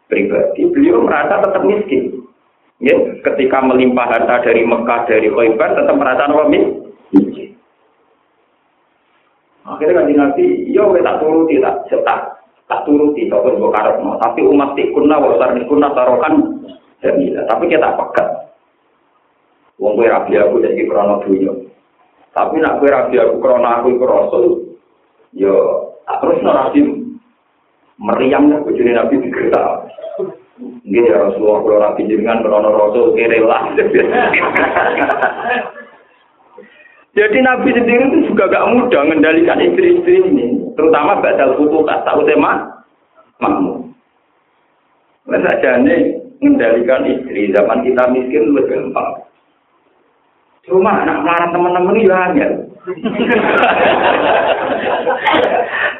pribadi, beliau merasa tetap miskin. Ya, ketika melimpah harta dari Mekah, dari Khaybar, tetap merasa miskin. Akhirnya kan Nabi, yo ya, tak turuti, tak cetak, tak turuti, tak pun karep Tapi umat tikuna, wasar tikuna, tarokan, jamilah. Tapi kita pekat. Wong kue rabi aku jadi krono dunia. Tapi nak kue rabi aku krono aku rasul, yo tak terus nabi meriamnya bujuni nabi digertak. Nggih ya Rasulullah kula rapi jenengan krana rasul kere lah. Jadi Nabi sendiri itu juga gak mudah mengendalikan istri-istri ini, terutama badal tak tahu tema makmum. Nah saja nih mengendalikan istri zaman kita miskin lebih gampang. Cuma anak marah teman-teman itu hanya.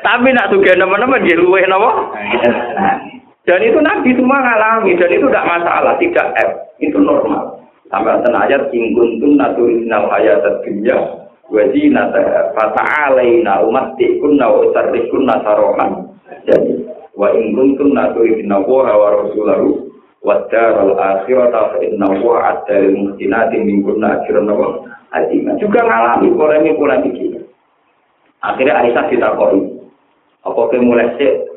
Tapi nak juga teman-teman dia luwe nopo. Dan itu Nabi semua ngalami dan itu tidak masalah, tidak F, itu normal. Sampai ada ayat ingkun tun naturinal ayat dunya wajib nata fata alaina umat tikun na usarikun nasarohan. Jadi wa ingkun tun naturinal wa wa rasulahu wa daral akhirat fa inna wa adal muhsinati minkum akhiran wa adima. Juga ngalami polemik-polemik ini. Akhirnya Aisyah ditakoi. Apa mulai sih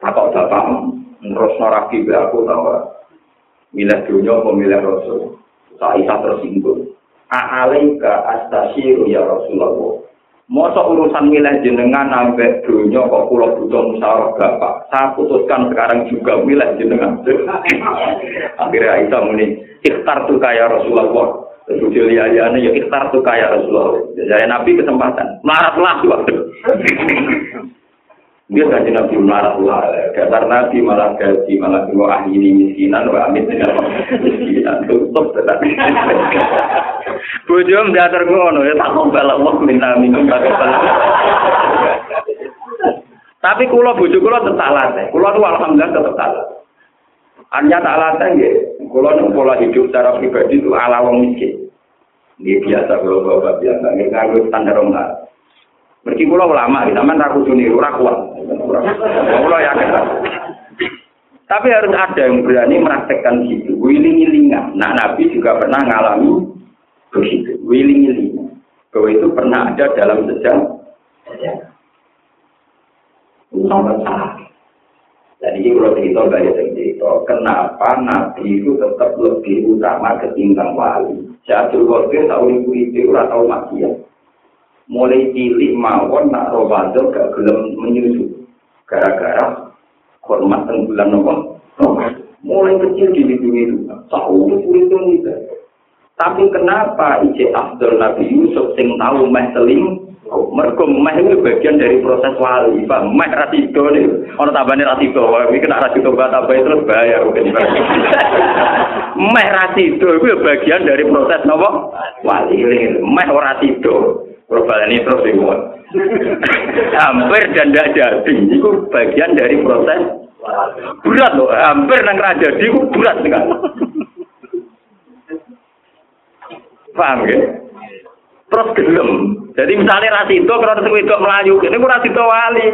takok bapakmu terus rapi be aku tahu milih dunia apa milih rasul isa tersinggung a'alaika astasiru ya rasulullah Masa urusan milih jenengan sampai dunia kok pulau butuh musyawarah bapak. Saya putuskan sekarang juga milih jenengan. Akhirnya Aisyah muni, ikhtar tuh kaya Rasulullah. Terus ya ikhtar tuh kaya Rasulullah. Jadi Nabi kesempatan. Marah-marah waktu. Dia kaji Nabi marah lah, dasar Nabi malah gaji, malah dua ahli miskinan, wa amin miskinan, tutup tetapi. Bujum diatur ngono, ya tak kembali Allah minta minum, tak Tapi kulo bujuk kulo tetap latih, kulo tuh alhamdulillah tetap latih. Hanya tak latih ya, kulo nih pola hidup secara pribadi itu ala wong miskin. Ini biasa kalau bapak biasa, ini kan standar orang Mergi kula ulama, sampean ra kudu niru kuat. Tapi harus ada yang berani meraktekkan gitu, wiling-wilingan. Nah, Nabi juga pernah ngalami begitu, wiling-wilingan. Bahwa itu pernah ada dalam sejarah. Dan ini kalau cerita ada cerita. kenapa Nabi itu tetap lebih utama ketimbang wali. Jatuh Qadir tahu ibu itu tahu maksiat. Mulai cilik mawon nak Ramadan gak gelem menyusu. Gara-gara hormat teng bulan nopo. Mulai kecil di itu, tahu itu itu Tapi kenapa Ije Abdul Nabi Yusuf sing tahu meh seling Mergo meh itu bagian dari proses wali, Pak. Meh rasido nih. Ono tambane rasido, iki kena rasido mbak tambah terus bayar meh rasido itu bagian dari proses nopo? Wali. Meh ora. Ini terus iku. Hampir dan tidak jadi. Itu bagian dari proses berat loh. Hampir nang ra jadi itu berat sekali. Paham ya? Terus gelem. Jadi misalnya rasido kalau sing wedok melayu, ini ku rasido wali.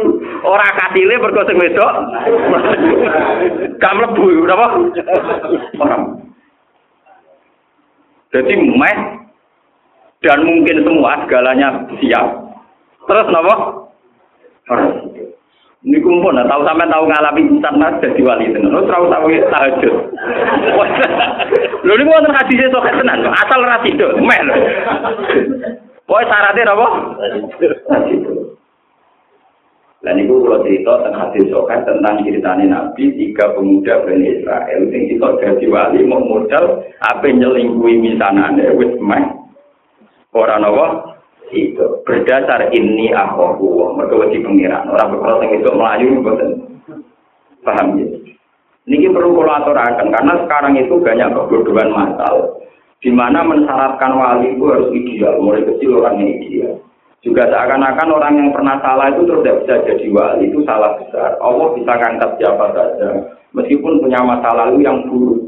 Ora kasile mergo sing wedok. Kam lebu napa? Orang. Jadi meh dan mungkin semua segalanya siap. Terus? Orang. Ini kumpul, nah, tahu sampai tahu ngalami insan mas jadi wali tenan. Lo tahu tahu tahajud. Lo ini mau hadisnya sokat tenan, asal rasido, men. Pokoknya syaratnya apa? Dan itu kalau cerita tentang hadis sokat tentang ceritanya Nabi tiga pemuda Bani Israel yang itu jadi wali mau modal apa nyelingkuhi misanane wis meh. Orang apa? itu. Berdasar ini aku mereka wajib pengiran orang berkata itu melayu betul paham ya? Ini perlu kolaborasi karena sekarang itu banyak kebodohan masal di mana mensyaratkan wali itu harus ideal. Mulai kecil orang yang ideal. Juga seakan-akan orang yang pernah salah itu terus tidak bisa jadi wali itu salah besar. Allah bisa angkat siapa saja meskipun punya masa lalu yang buruk.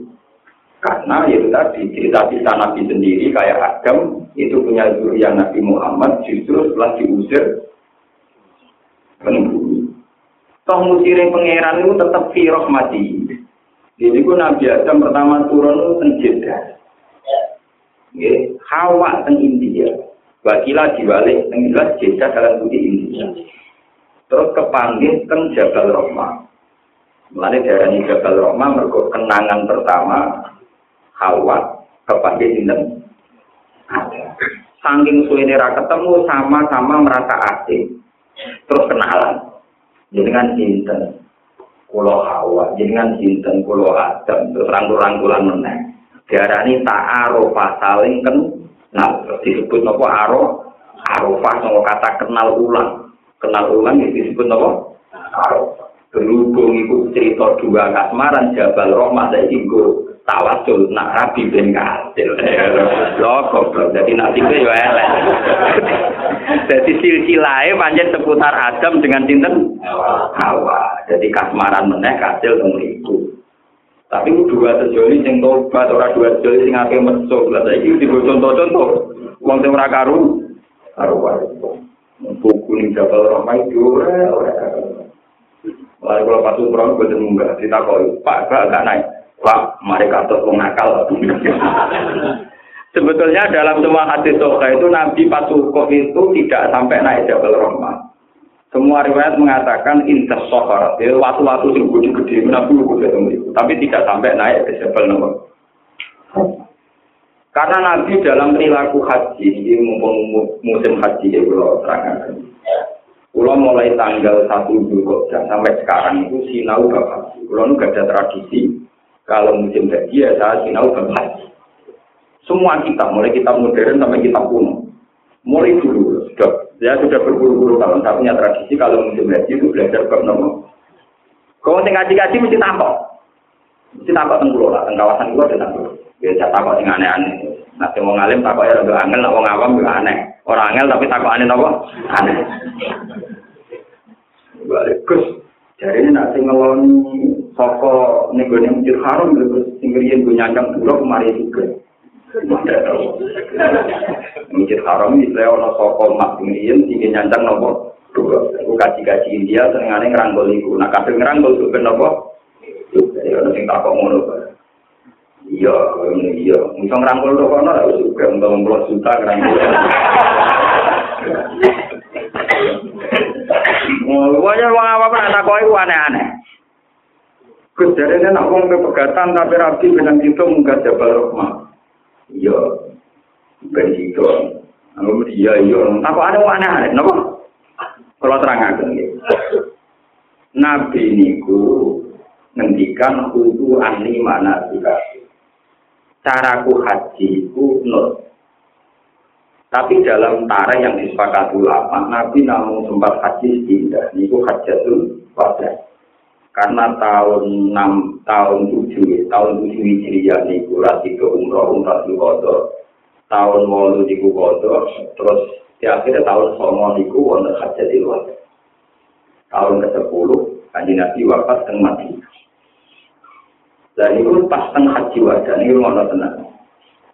Karena itu tadi cerita cerita Nabi sendiri kayak Adam itu punya zuriat Nabi Muhammad justru setelah diusir penghuni. Toh musirin pangeran itu tetap firok mati. Jadi ku Nabi Adam pertama turun itu tenjeda. Ya, hawa teng India. Wakila diwalik teng jelas jeda dalam budi India. Terus kepanggil teng Jabal Rahmah. Dari Jabal Rahmah mereka kenangan pertama Hawa kepada sinten. Saking suwene ra ketemu sama-sama merasa asing. Terus kenalan. Dengan sinten kulo Hawa, dengan sinten kulo Adam, terus rangkul-rangkulan meneh. Diarani ta'arufa saling ken nah disebut napa aro arufah sama kata kenal ulang. Kenal ulang disebut napa? Arufah. Berhubung itu cerita dua kasmaran Jabal Rahmah saya tawasul nak rabi ben kasil lho goblok. Dadi nasibe yo elek. Dadi silsilahe pancen seputar Adam dengan sinten? Hawa. Jadi kasmaran meneh kasil teng mriku. Tapi dua terjadi sing tobat ora dua terjadi sing akeh mesuk. Lha saiki digo contoh-contoh. Wong sing ora karu karo wae. Buku ning jabal ramai ora ora Lalu kalau pas umroh, gue munggah, ditakoki, Pak, gak naik. Pak, mereka tuh nakal. Sebetulnya dalam semua hadis soka itu Nabi Pasukof itu tidak sampai naik Jabal Rahmah. Semua riwayat mengatakan intas sohar, itu waktu-waktu yang gede-gede, Nabi ketemu itu. Tapi tidak sampai naik ke Jabal Rahmah. Karena Nabi dalam perilaku haji, ini mumpung musim haji ya kalau terangkan. Kalau mulai tanggal 1 Juli sampai sekarang itu sinau gak haji. Kalau gak ada tradisi, kalau musim haji ya saya sinau haji. Semua kita, mulai kita modern sampai kita kuno. Mulai dulu, sudah, ya sudah berburu-buru tahun. Saya punya tradisi kalau musim haji itu belajar ke nomor. Kalau saya ngaji-ngaji mesti takut. Mesti takut tenggulo lah, teng kawasan itu ada takut. Biasa takut yang aneh-aneh. Nah, mau ngalim takut ya udah angel, mau ngawam juga aneh. Orang angel tapi takut aneh apa? Aneh. Balik. Jadi nak singelon soko nego nih mujur harum sing riyen go nyanyang dulu mari juga. Mujur harum misalnya orang saka mak singgirin, sing nyanyang nopo. Gue kaji kaji India, senengane ngrangkul iku. Nah kafe ngeranggol kok ben nopo. Jadi orang sing tak ngono Iya, iya. Misal ngeranggol tuh kono, gue nggak mau juta ngrangkul. Wajar wong apa pernah takoki aneh-aneh. Kejarnya nak wong pegatan tapi rapi benang itu munggah jabal rahmah. Iya, ben itu. Aku iya iya. Aku ada mana ada, nopo? Kalau terang aja Nabi niku ngendikan kudu ani mana juga. Caraku haji ku nur. Tapi dalam tarikh yang disepakati ulama, Nabi namun sempat haji tidak. Niku hajatul wadah. Karena tahun 6, tahun 7, tahun 7 Hijriah niku rasi ke umroh, umrah di kodo. Tahun 8 niku kodo, terus di akhirnya tahun 9 niku wonten hajatul wadah. Tahun ke-10, kanji Nabi wafat dan mati. Dan itu pas tengah haji wadah, ini rumah tenang.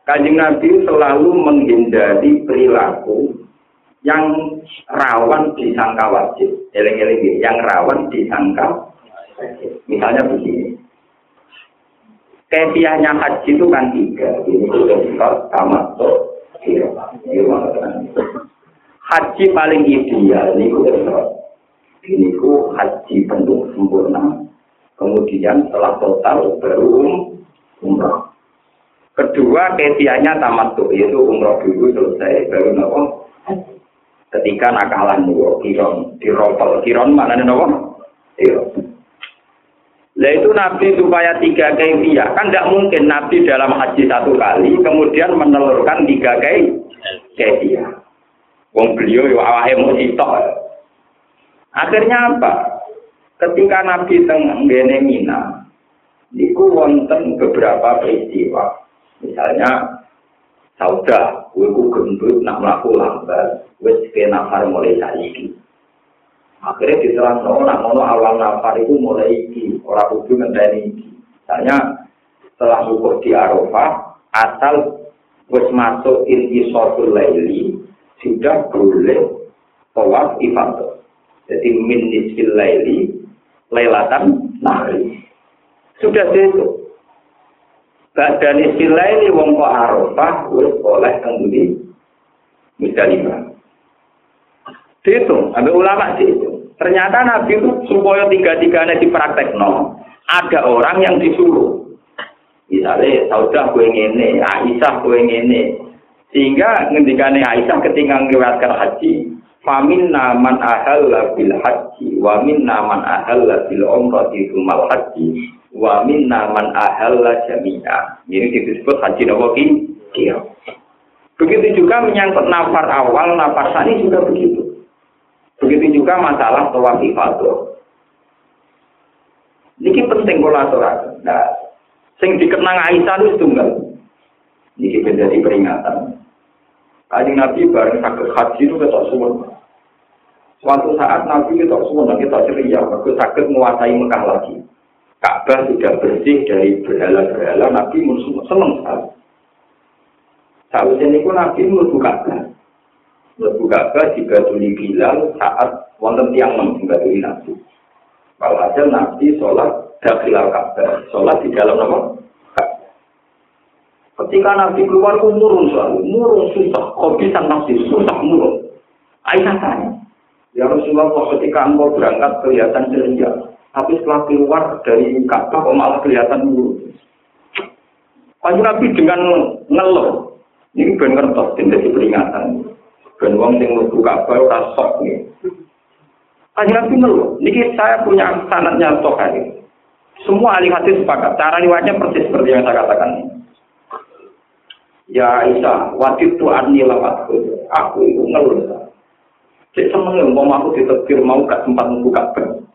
Kanjeng Nabi selalu menghindari perilaku yang rawan disangka wajib. Eleng-eleng yang rawan disangka Misalnya begini. Kepiahnya haji itu kan tiga. Ini sudah sifat tamattu. Haji paling ideal ini sudah Ini ku haji penuh sempurna. Kemudian setelah total baru umrah. Kedua, kesianya tamat tuh, yaitu umroh dulu selesai, baru nopo. Ketika nakalan nopo, kiron, diropel, kiron mana nih nopo? Lah itu Nabi supaya tiga kefiah, kan tidak mungkin Nabi dalam haji satu kali, kemudian menelurkan tiga kefiah. Wong beliau ya awake sitok. Akhirnya apa? Ketika Nabi teng Mina, niku wonten beberapa peristiwa. Misalnya sauda, gue ku gendut nak melaku lambat, gue ke nafar mulai saiki. Akhirnya diterang no, nak ngono awal nafar itu mulai iki, orang kudu ngenteni iki. Misalnya setelah ukur di Arafah, asal wis masuk inti sotul laili, sudah boleh tawaf ifadah. Jadi min nisfil laili, lailatan nahri. Sudah itu. Badan istilah ini wong kok arafah wis oleh kembali Musdalifah. Dihitung, ambil ulama dihitung. Ternyata Nabi itu supaya tiga-tiganya dipraktekno, ada orang yang disuruh. Misalnya, Saudah gue ngene, Aisyah gue ngene. Sehingga ngendikane Aisyah ketika ngeliwatkan haji, Famin naman ahal bil haji, wa min naman ahal bil umrati mal haji, wa minna man ahalla jami'a. Ini disebut haji nopo Iya. Begitu juga menyangkut nafar awal, nafar sani juga begitu. Begitu juga masalah tawaf ifadah. Ini penting kolaborasi. Nah, sing dikenang Aisyah itu tunggal. Ini menjadi peringatan. Kajian Nabi bareng sakit haji itu ketok semua. Suatu saat Nabi ketok semua, kita ceria, aku sakit menguasai Mekah lagi. Ka'bah sudah bersih dari berhala-berhala, Nabi musuh seneng sekali. Saat ini pun Nabi mlebu Ka'bah. Mlebu Ka'bah dibatuli Bilal saat wonten tiang nem dibatuli Nabi. Walhasil Nabi sholat dakhilal Ka'bah, sholat di dalam nama Ketika Nabi keluar, itu murung selalu, murung susah, kopi sang nafsi, susah murung. Aisyah tanya, ya Rasulullah, ketika engkau berangkat kelihatan ceria, tapi setelah keluar dari Ka'bah kok malah kelihatan buruk. Kanjeng Nabi dengan ngeluh. Ini ben kertas jadi peringatan. Ben wong sing mlebu Ka'bah ora sok nih. Kanjeng Nabi ngeluh. Niki saya punya sanatnya stok hari. Semua ahli hadis sepakat. Cara riwayatnya persis seperti yang saya katakan ini. Ya Isa, wajib tu anni lawat Aku itu ngeluh. Cek seneng mau aku ditetir mau gak sempat membuka ben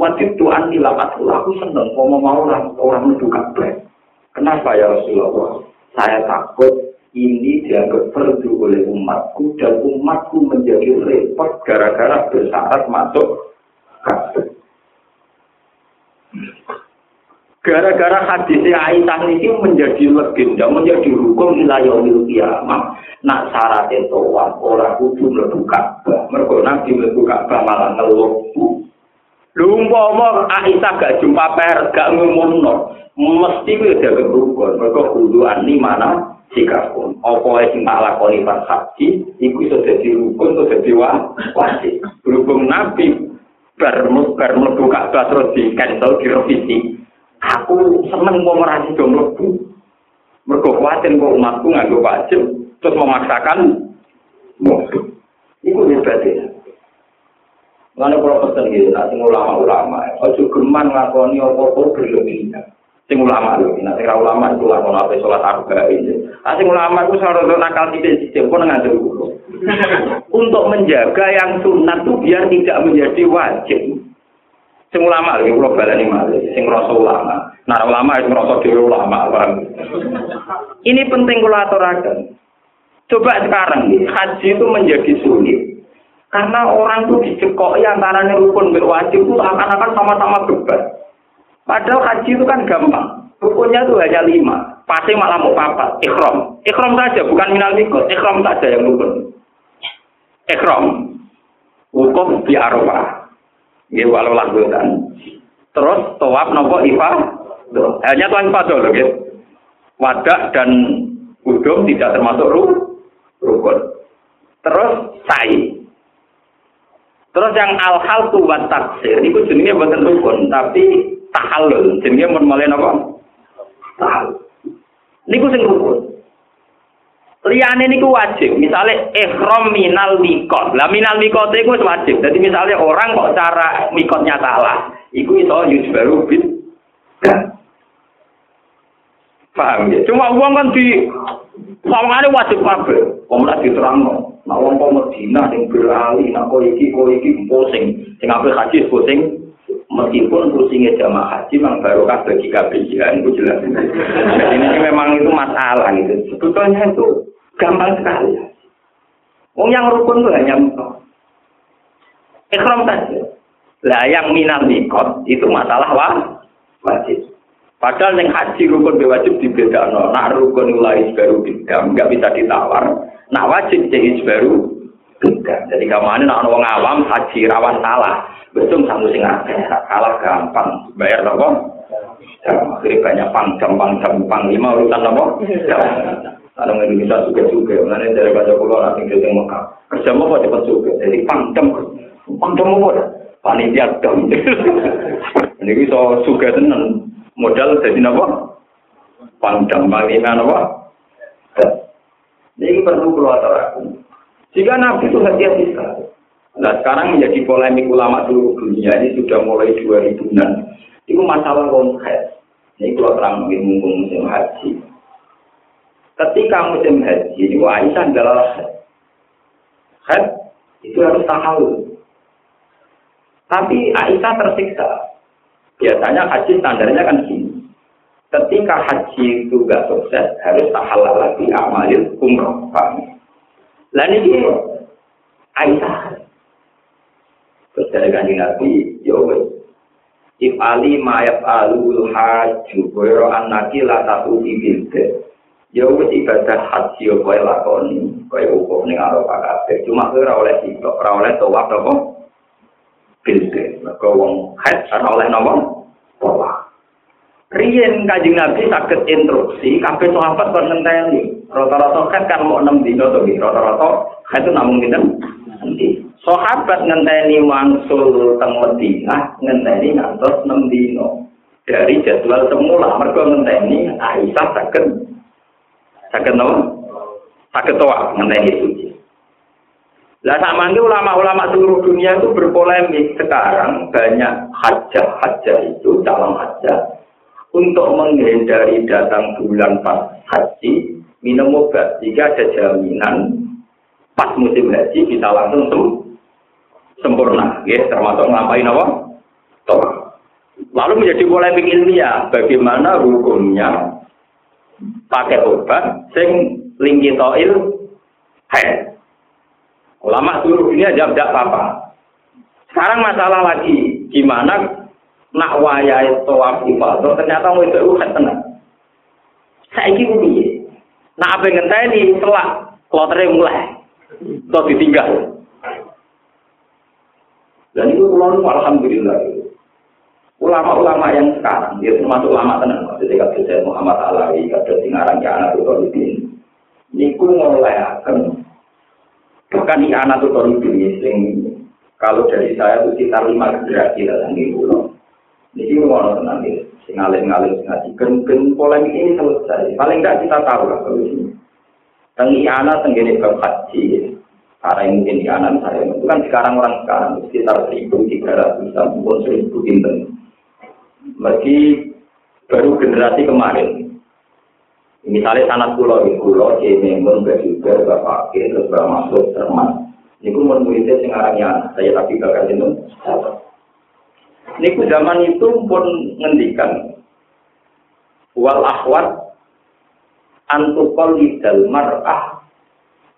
wajib Tuhan ilamat aku seneng mau mau orang orang menuju kabeh kenapa ya Rasulullah? Saya takut ini dianggap perlu oleh umatku dan umatku menjadi repot gara-gara bersyarat masuk kabeh Gara-gara hadis Aisyah ini menjadi legenda, menjadi hukum wilayah kiamat. Nak syarat itu orang kudu mlebu Ka'bah. Mergo nabi mlebu Ka'bah malah ngeluh. Aisyah gak jumpa per, gak ngumumno, mesti kuwi rukun. Mergo kudu ani mana sikapun. Apa sing tak lakoni pas haji, iku iso dadi rukun, iso dadi wajib. Berhubung Nabi bar bar Ka'bah terus di cancel direvisi. Aku seneng mau merasi dong. Mergo kuatir kok umatku nganggo wajib terus memaksakan mlebu. Iku hebatnya. Lalu kalau pesen gitu, nanti ulama-ulama, ojo geman ngakoni apa-apa berlebihan. Sing ulama lho, nanti ulama itu lakon apa sholat arba ini. Ah, sing ulama itu selalu nakal tidak sistem, kok ngajar dulu. Untuk menjaga yang sunat itu biar tidak menjadi wajib. Sing ulama lho, kalau balani malah, sing rasa ulama. Nah ulama itu merasa diri ulama, bang. Ini penting kalau aturakan. Coba sekarang haji itu menjadi sulit. Karena orang itu dicekoki antaranya rukun berwajib itu akan-akan sama-sama beban. Padahal haji itu kan gampang. Rukunnya itu hanya lima. Pasti malah mau papat. Ikhram. Ikhram saja, bukan minal mikot. Ikhram saja yang rukun. Ikhram. Hukum di Arafah. Ya walau lakukan. Terus tawaf nopo ifa. Hanya tuan ifa dulu. Ya. Wadah dan udum tidak termasuk rukun. Terus sa'i. Terus yang al-hal buat taksir, itu jenisnya buatan rukun, tapi tahalul, jenisnya mulai apa? Tahalul. Ini sing rukun. Liane niku wajib, misalnya ihram minal mikot. Lah minal mikot itu wajib. Jadi misalnya orang kok cara mikotnya salah, itu iso baru bid. Paham ya? Cuma uang kan di sawangane wajib kabeh. Wong lak diterangno. Nah wong kok Medina sing berali, nak kok iki kok iki pusing. Sing apik haji pusing. Meskipun pusingnya jamaah haji memang barokah bagi KPJN itu jelas. Jadi ini memang itu masalah gitu. Sebetulnya itu gampang sekali. Wong yang rukun itu hanya ikhram saja. Lah yang minal mikot itu masalah wah, wajib. Padahal yang haji rukun wajib dibedakno. Nak rukun mulai baru beda, nggak bisa ditawar. Nak wajib jadi baru Jadi ke mana nak orang awam haji rawan salah. Betul sama sing salah gampang. Bayar apa? Akhirnya banyak pangdam, pangdam, panglima urutan apa? Kalau Indonesia juga juga, mana dari baca pulau nanti kita Mekah. Kerja apa cepat juga, jadi pangdam, pangdam apa? Panitia dam. Ini bisa juga tenan modal jadi apa? Pangdam, panglima apa? Ini perlu keluar aku. Jika Nabi itu hati-hati sekali. Nah sekarang menjadi polemik ulama seluruh dunia ini sudah mulai 2000-an. Itu masalah konsep. Ini kalau terang mungkin mumpung musim haji. Ketika musim haji, ini Aisyah adalah haid. itu harus tahu. Tapi Aisyah tersiksa. Biasanya haji standarnya kan gini. Ketika haji itu gak sukses, harus tahalal lagi amalil umroh. Lain ini Aisyah. Dari kanji Nabi, Yowes. Ya If ali mayat alul haju, koyro anaki la satu ibilde. Ya wis ibadah haji yo kowe lakoni, kowe ukur ning Arafah kabeh. Cuma kowe ora oleh sitok, ora oleh tawaf apa? Bilde. Mergo wong haid ora oleh napa? Tawaf. Riyen Kanjeng Nabi sakit instruksi kabeh sahabat kon ngenteni. Rata-rata kan kan mau 6 dino to rata-rata itu namung dinten nanti. Sahabat ngenteni wangsul teng Madinah ngenteni ngantos 6 dino. Dari jadwal semula mergo ngenteni Aisyah sakit sakit napa? Sakit toa ngenteni suci. Lah sama ulama-ulama seluruh dunia itu berpolemik sekarang banyak hajah-hajah itu calon hajah untuk menghindari datang bulan pas haji minum obat. Jika ada jaminan pas musim haji bisa langsung sem sempurna. Ya termasuk ngapain apa? Lalu menjadi polemik ilmiah bagaimana hukumnya pakai obat sing lingki toil head ulama seluruh dunia jawab tidak apa-apa. Sekarang masalah lagi gimana nak wayai tawaf ifadah ternyata mau itu kan tenang. Saiki piye? Nak apa ngenteni telak klotere mulai. Atau ditinggal. Dan itu ulama alhamdulillah. Ulama-ulama yang sekarang, dia termasuk ulama tenang, maksudnya kata saya Muhammad Alawi, kata Singarang ya anak Utolibin. Niku mulai akan, bahkan di anak Utolibin, sing Kalau dari saya itu sekitar lima generasi dalam di pulau. Ini mau nanti singalir-ngalir ngaji. Gen polemik ini selesai. Paling tidak kita tahu lah kalau ini. Tengi anak tenggini ke haji. Karena yang mungkin di anak saya itu kan sekarang orang sekarang sekitar seribu tiga ratus pun seribu pinten. Meski baru generasi kemarin. Misalnya sanat pulau di pulau, ini pun juga bapak bapak masuk termas Niku mun muridnya sing arannya saya tapi bakal itu. Niku zaman itu pun ngendikan wal akhwat antukol lidal mar'ah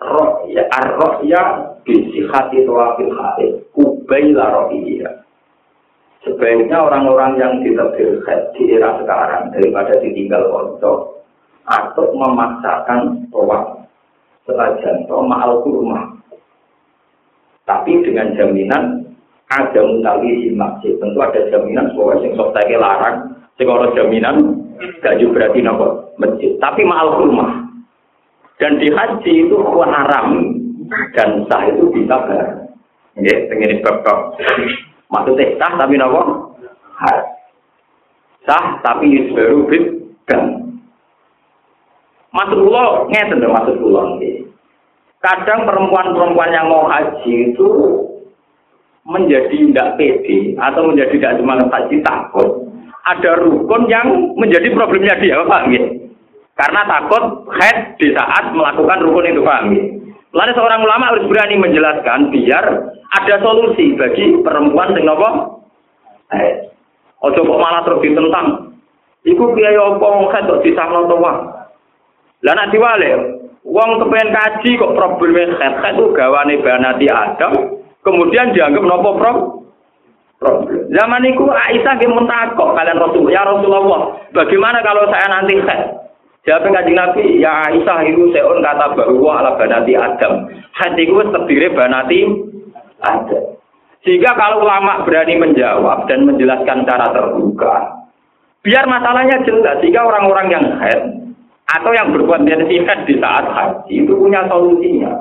rohya ar-rohya bisihati tawafil hati kubaila rohiyya sebaiknya orang-orang yang berkhat di era sekarang daripada ditinggal konco atau memaksakan tawaf senajan to ma'al kurma tapi dengan jaminan ada mutawi di masjid. Tentu ada jaminan bahwa sing sok larang, sing jaminan gak juga berarti nopo masjid. Tapi mahal rumah. Dan di haji itu haram dan sah itu bisa ber. Ya, ini bab Maksudnya sah tapi nopo? Sah tapi baru dan Maksud kula ngeten maksud kula. Kadang perempuan-perempuan yang mau haji itu menjadi tidak pede atau menjadi tidak semangat haji takut. Ada rukun yang menjadi problemnya dia, Pak. Ya? Karena takut head di saat melakukan rukun itu, Pak. Ya? Lalu seorang ulama harus berani menjelaskan biar ada solusi bagi perempuan yang nopo. Ojo kok malah terus ditentang. Iku biaya opo head kok disahno to Lah nak diwale, Wong kepengen kaji kok problemnya khet itu gawane banati Adam, kemudian dianggap nopo pro. Zaman itu Aisyah yang mentakok kalian Rasul, ya Rasulullah, bagaimana kalau saya nanti khet? Jawab kajian Nabi, ya Aisyah itu seon kata bahwa ala banati Adam. Hati itu terdiri banati Adam. Sehingga kalau ulama berani menjawab dan menjelaskan cara terbuka, biar masalahnya jelas. Sehingga orang-orang yang head atau yang berbuat jihad di saat haji itu punya solusinya.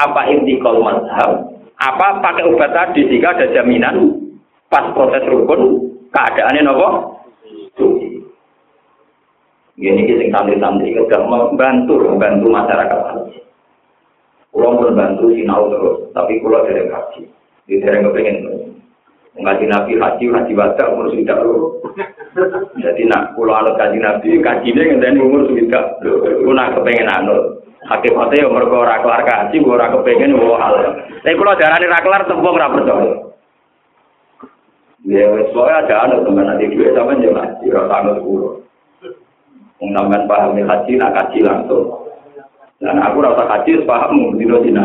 Apa intikal mazhab? Apa pakai obat tadi sehingga ada jaminan pas proses rukun keadaannya nopo? Ini kita santri-santri kita membantu membantu masyarakat. Pulau membantu sinau terus, tapi pulau dari haji. Di daerah kepengen ngaji nabi haji haji wada umur sudah lo jadi nak pulau alat kaji nabi kaji dia ngenteni umur sudah lo nak kepengen anut Hakim Hotel yang mergo ora kelar kaji, ora kepengen wo hal. Nek kula darane ra kelar tembung ra percaya. Ya wis wae aja ana teman nanti dhuwit sampean yo mati ora tanu sepuro. Wong sampean paham haji nak kaji langsung. Dan aku rasa kaji paham dino dina.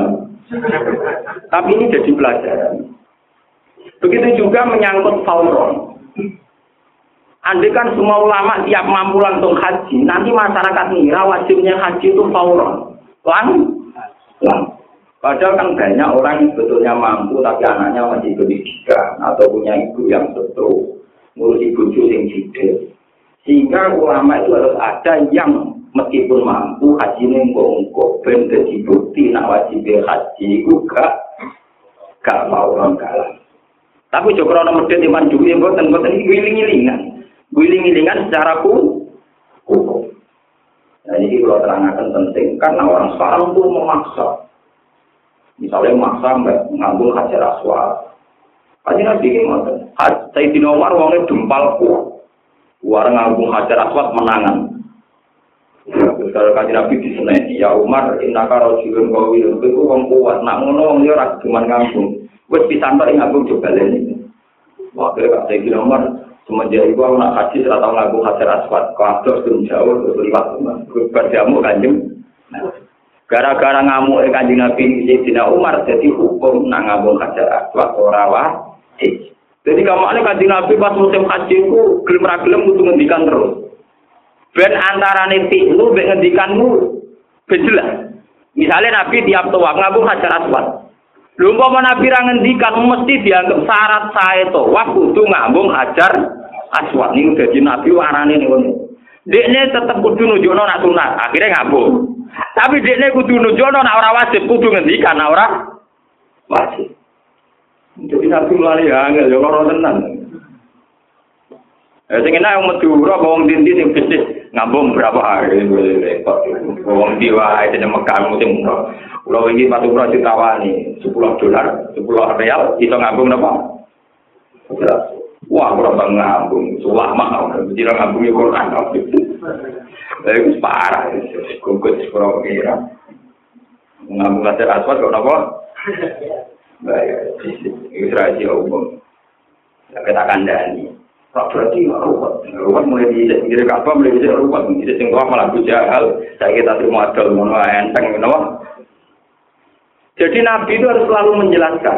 Tapi ini jadi pelajaran. Begitu juga menyangkut Faulron. Andai kan semua ulama tiap mampu langsung haji, nanti masyarakat ngira wajibnya haji itu fauron. Lang, lang. Padahal kan banyak orang yang sebetulnya mampu tapi anaknya masih pendidikan atau punya ibu yang betul ngurus ibu yang jidil. Sehingga ulama itu harus ada yang meskipun mampu haji nengko-ngko ben jadi bukti nak wajib haji itu gak mau orang kalah. Tapi joko ana medhit iman duwe mboten mboten iki giling-gilingan. Giling-gilingan secara hukum. Nah ini kalau terangkan penting karena orang sekarang pun memaksa. Misalnya memaksa mengambil hajar aswad. Kaji nabi ini ngoten. Sayyidina Umar wongnya dempalku. Warang ngambung hajar aswad menangan. Kalau kaji nabi di sana, ya Umar, inaka rojulun kawil, itu wong kuat. Nak ngono wong dia cuma ngambung. Wes pisan tok ngabung coba lene. Waktu Kak Sayyidina Umar semenjak itu aku nak haji tahun ngabung hajar. Kau atur turun jauh terus liwat. Berjamu kanjeng. Gara-gara ngamuk kanjeng Nabi Sayyidina Umar jadi hukum nak ngabung hajar aswad ora wajib. Jadi kamu ini kanjeng Nabi pas musim haji itu gelem ra gelem kudu ngendikan terus. Ben antarane lu ben ngendikanmu jelas. Misalnya Nabi tiap tua ngabung hajar aswad. Lho umpama Nabi ra ngendikan mesti dianggap syarat sae to. Wah kudu ngambung hajar aswad niku dadi Nabi warane niku. Dekne tetep kudu nunjukno nak sunat, akhirnya ngambung. Tapi dekne kudu nunjukno nak ora wajib, kudu ngendikan nak ora wajib. nabi mulai angel, ya loro tenan. Ya sing enak wong Madura apa wong dindi sing bisnis ngambung berapa hari repot. Wong di wae dene Mekah sing murah. Kula iki patu ora ditawani 10 dolar, 10 real iso ngambung napa? Wah, bang ngambung, ulama mesti ngambung Quran. Lah iku parah, kok kok kira. Ngambung latar aswad kok napa? Baik, itu rahasia umum. Kita kandani. Pak berarti ruwet. Ruwet mulai di pinggir kapal, mulai bisa ruwet. Bisa sing malah hal. Saya kita terima adol, mono enteng, kenapa? Jadi Nabi itu harus selalu menjelaskan.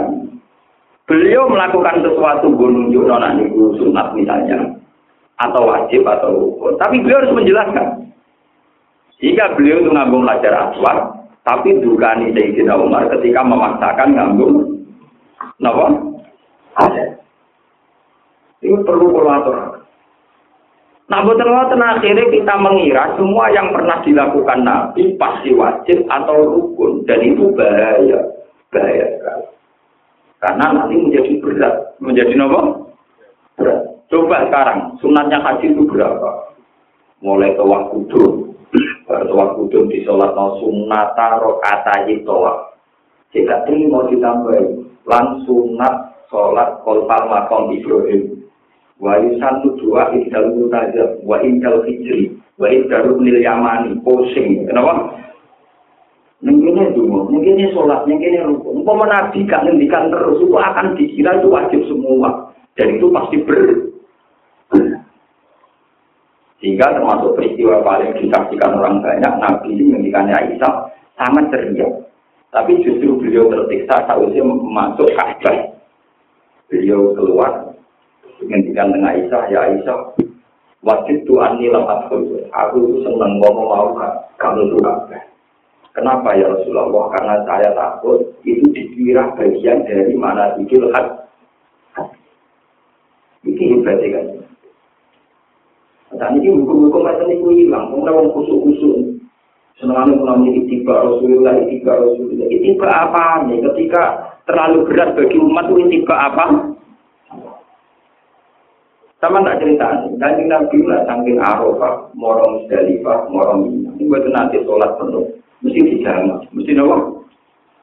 Beliau melakukan sesuatu gunung nona niku sunat misalnya, atau wajib atau rukun. Tapi beliau harus menjelaskan. Jika beliau itu ngambung belajar aswad, tapi dukani Sayyidina Umar ketika memaksakan ngambung Napa? Ini perlu kolaborator. Nah, betul akhirnya kita mengira semua yang pernah dilakukan Nabi pasti wajib atau rukun dan itu bahaya, bahaya sekali. Karena nanti menjadi berat, menjadi apa? Berat. Coba sekarang sunatnya haji itu berapa? Mulai tawaf kudus, baru tawaf kudus di sholat no sunata rokata tawaf. Jika ini mau ditambahin, lan sunat sholat kolpal makom Ibrahim. Wa satu dua indal mutajab, wa indal hijri, wa indal nil yamani, pusing. Kenapa? Mungkin dulu, mungkin sholat, mungkin rukun. Umpama nabi kan ngendikan terus, itu akan dikira itu wajib semua. Dan itu pasti ber. Sehingga termasuk peristiwa paling disaksikan orang banyak, Nabi menghentikannya Aisyah sangat ceria. Tapi justru beliau tersiksa sausnya masuk Ka'bah. Beliau keluar dengan dengan Aisyah, ya Aisyah, wajib Tuhan nilam adhul. Aku itu senang ngomong mau kamu itu Ka'bah. Kenapa ya Rasulullah? Karena saya takut itu dikira bagian dari mana itu lehat. Ini hebatnya kan. Dan ini hukum-hukum macam ini hilang. Kemudian orang kusuk-kusuk. Senang mengalami itiba Rasulullah, itiba Rasulullah. Itiba apa nih? Ketika terlalu berat bagi umat itu itiba apa? Sama tak cerita kanjeng Nabi lah saking Arafah, morong Musdalifah, morong Mina. Ini buat nanti sholat penuh, mesti dijama, mesti nawa,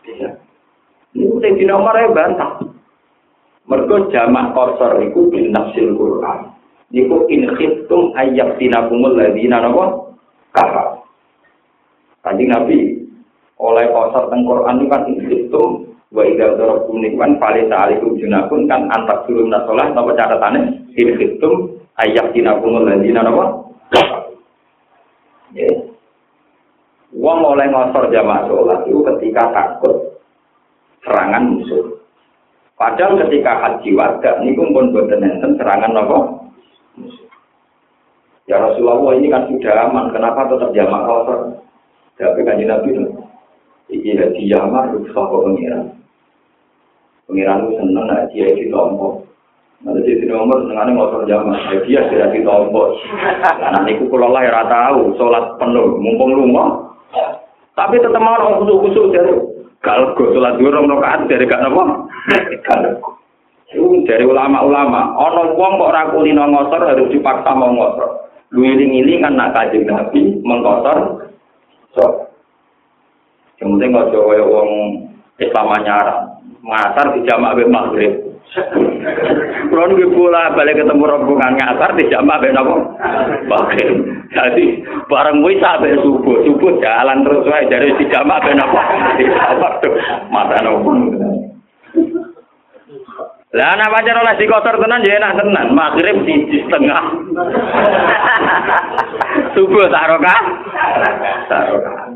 bisa. Ini udah di nomor ya bantah. Mereka jamak korsor itu bin nafsil Quran. Niku in khiftum ayyak tinakumul ladina nawa kafar. Kanjeng Nabi oleh kosor teng Quran itu kan itu wa idza darakum nikman fali ta'alikum junakun kan antak surum nasolah napa catatane hitum ayyak dinakum ladina ya Wong oleh ngosor jamaah sholat itu ketika takut serangan musuh. Padahal ketika haji warga ini pun boten enten serangan apa? Musuh. Ya Rasulullah ini kan sudah aman, kenapa tetap jamaah kosor? Tapi kanji Nabi itu, iki haji yamar ruksa kok pengiran. Pengiran itu seneng, nah dia itu tombol. Nanti jadi nomor senengannya ngotor jamaah, nah dia tidak ditombol. Nah niku kalau lah ya tahu, sholat penuh, mumpung rumah. Tapi tetap mau orang kusuk-kusuk dari kalau gue sholat dua orang rakaat dari gak nopo. Dari ulama-ulama, ono wong kok rakulino ngosor harus dipaksa mau ngosor. Lu iling-iling kan nak kajeng nabi mengkosor So, yang penting nggak jauh ya uang Islam anyara, ngasar di jamak maghrib. Kalau nggak pula balik ketemu rombongan ngasar di jamak be nopo maghrib. Jadi bareng wisa be subuh, subuh jalan terus wae dari di jamak be nopo di jamak tuh mata nopo. Lah anak pacar oleh di kotor tenan ya enak tenan. Maghrib di, setengah. Subuh taroka. Taroka.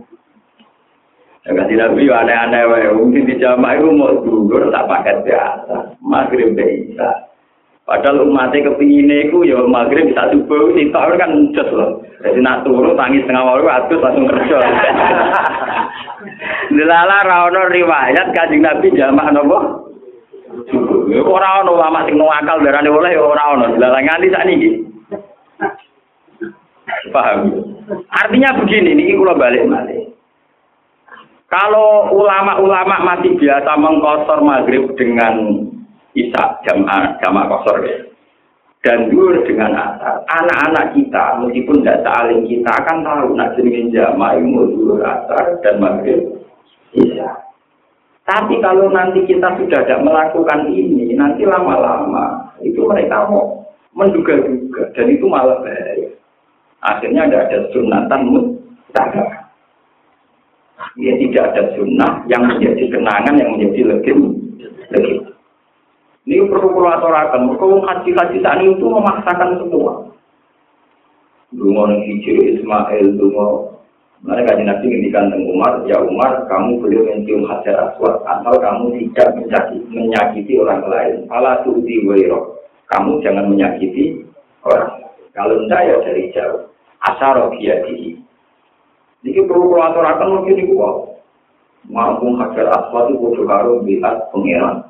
Ya kasih nabi aneh-aneh wae. Mungkin di jamaah itu mau gugur tak pakai biasa. Maghrib bisa. Padahal umatnya kepingin itu ya maghrib bisa subuh. Sitok kan just loh. Jadi nak turu tangis tengah waktu atus langsung kerja. Dilala rawono riwayat kajing nabi jamaah nopo. Ora ono ulama sing akal darane oleh ya ora ono. Lah nganti sakniki. Paham? Artinya begini, ini kula balik balik. Kalau ulama-ulama masih biasa mengkosor maghrib dengan Isa jamaah jamaah kosor ya. Dan dur dengan asar. Anak-anak kita meskipun tidak saling kita akan tahu nak jenengin jamaah mau dur asar dan maghrib Isa. Tapi kalau nanti kita sudah tidak melakukan ini, nanti lama-lama itu mereka mau menduga-duga dan itu malah bahaya. Akhirnya ada ada sunatan mutaka. Ya tidak ada sunnah yang menjadi kenangan yang menjadi legend. Ini perlu aturakan. Kalau haji-haji saat itu memaksakan semua. Dungo hijau Ismail, dungo mereka kaji nabi ngendikan tentang Umar, ya Umar, kamu boleh mencium hajar aswad asal kamu tidak menyakiti, menyakiti orang lain. Fala tu'ti wairo. Kamu jangan menyakiti orang. Kalau tidak ya dari jauh. Asaro biadihi. Ini perlu kalau aturakan mungkin itu Ngambung hajar aswad itu kudu karo lihat pengiran.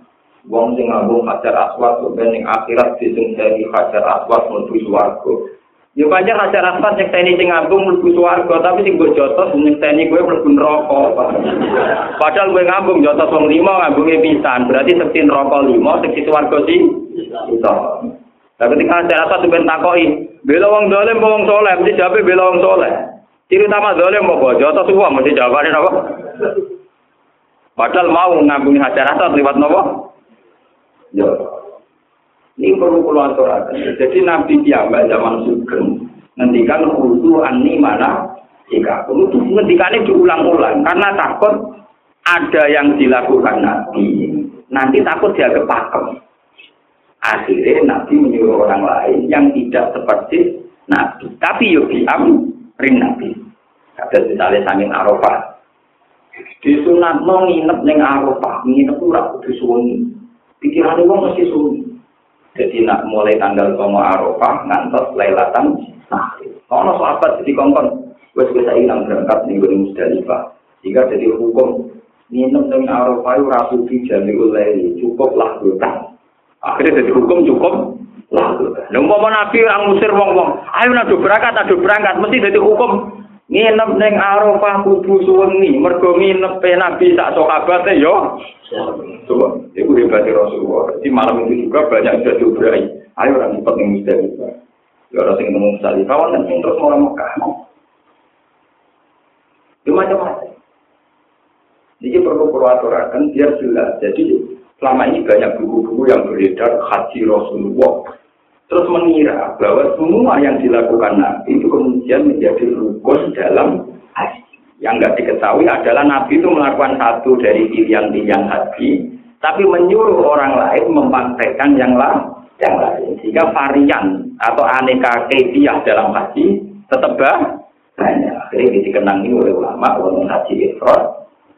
Wong sing ngambung hajar aswad sebenarnya akhirat disungseri hajar aswad menuju swarga. Ya pancen hajar aswad yang tani sing ngambung menuju tapi sing gue jotos sing tani gue mlebu neraka. Padahal gue ngambung jotos wong lima ngambungnya pisan, berarti sekti neraka lima, sekti swarga sih. Bisa. Tapi ketika hajar aswad sebenarnya takoi, bela wong dolim, wong soleh, mesti jawabnya bela wong soleh. Ciri utama dolim mau bojo atau semua mesti jawabannya apa? Padahal mau ngambungi hajar aswad lewat nopo? Ya. Ini perlu keluar aturakan. Jadi Nabi Tiambak zaman Sugeng ngendikan khusu ani mana jika perlu ngendikannya diulang-ulang karena takut ada yang dilakukan Nabi nanti takut dia kepakem. Akhirnya Nabi menyuruh orang lain yang tidak seperti Nabi. Tapi yuk diam, ring Nabi. Ada misalnya sangin Arafah, di sunat no nginep neng Arafah, nginep ora kudu suwengi. Pikirane wong mesti suwengi. Jadi nak mulai tanggal komo Arafah ngantos Lailatan Sahri. Ono sahabat jadi kongkon wis bisa ilang berangkat ning Gunung Musdalifah. Sehingga jadi hukum nginep neng Arafah ora suci jami ulai cukup lah hutang. Akhirnya jadi hukum cukup. Lha umpama Nabi orang ngusir wong-wong, ayo nado berangkat, nado berangkat, mesti jadi hukum nginep ning Arafah kudu suwengi. Mergo nginep Nabi sak sahabate yo. Coba iku hebat Rasulullah. Di malam itu juga banyak sudah diubrai. Ayo orang cepat ning Musdalifah ya orang sing nemu Musdalifah wonten sing terus orang Mekah itu macam-macam. Ini perlu aturakan biar jelas. Jadi selama ini banyak buku-buku yang beredar haji Rasulullah terus mengira bahwa semua yang dilakukan Nabi itu kemudian menjadi rukun dalam haji. Yang nggak diketahui adalah Nabi itu melakukan satu dari pilihan-pilihan haji, tapi menyuruh orang lain mempraktekkan yang lain. Yang lain. Sehingga varian atau aneka kebiah dalam haji tetap banyak. Akhirnya dikenangi oleh ulama, wonten haji ifrat,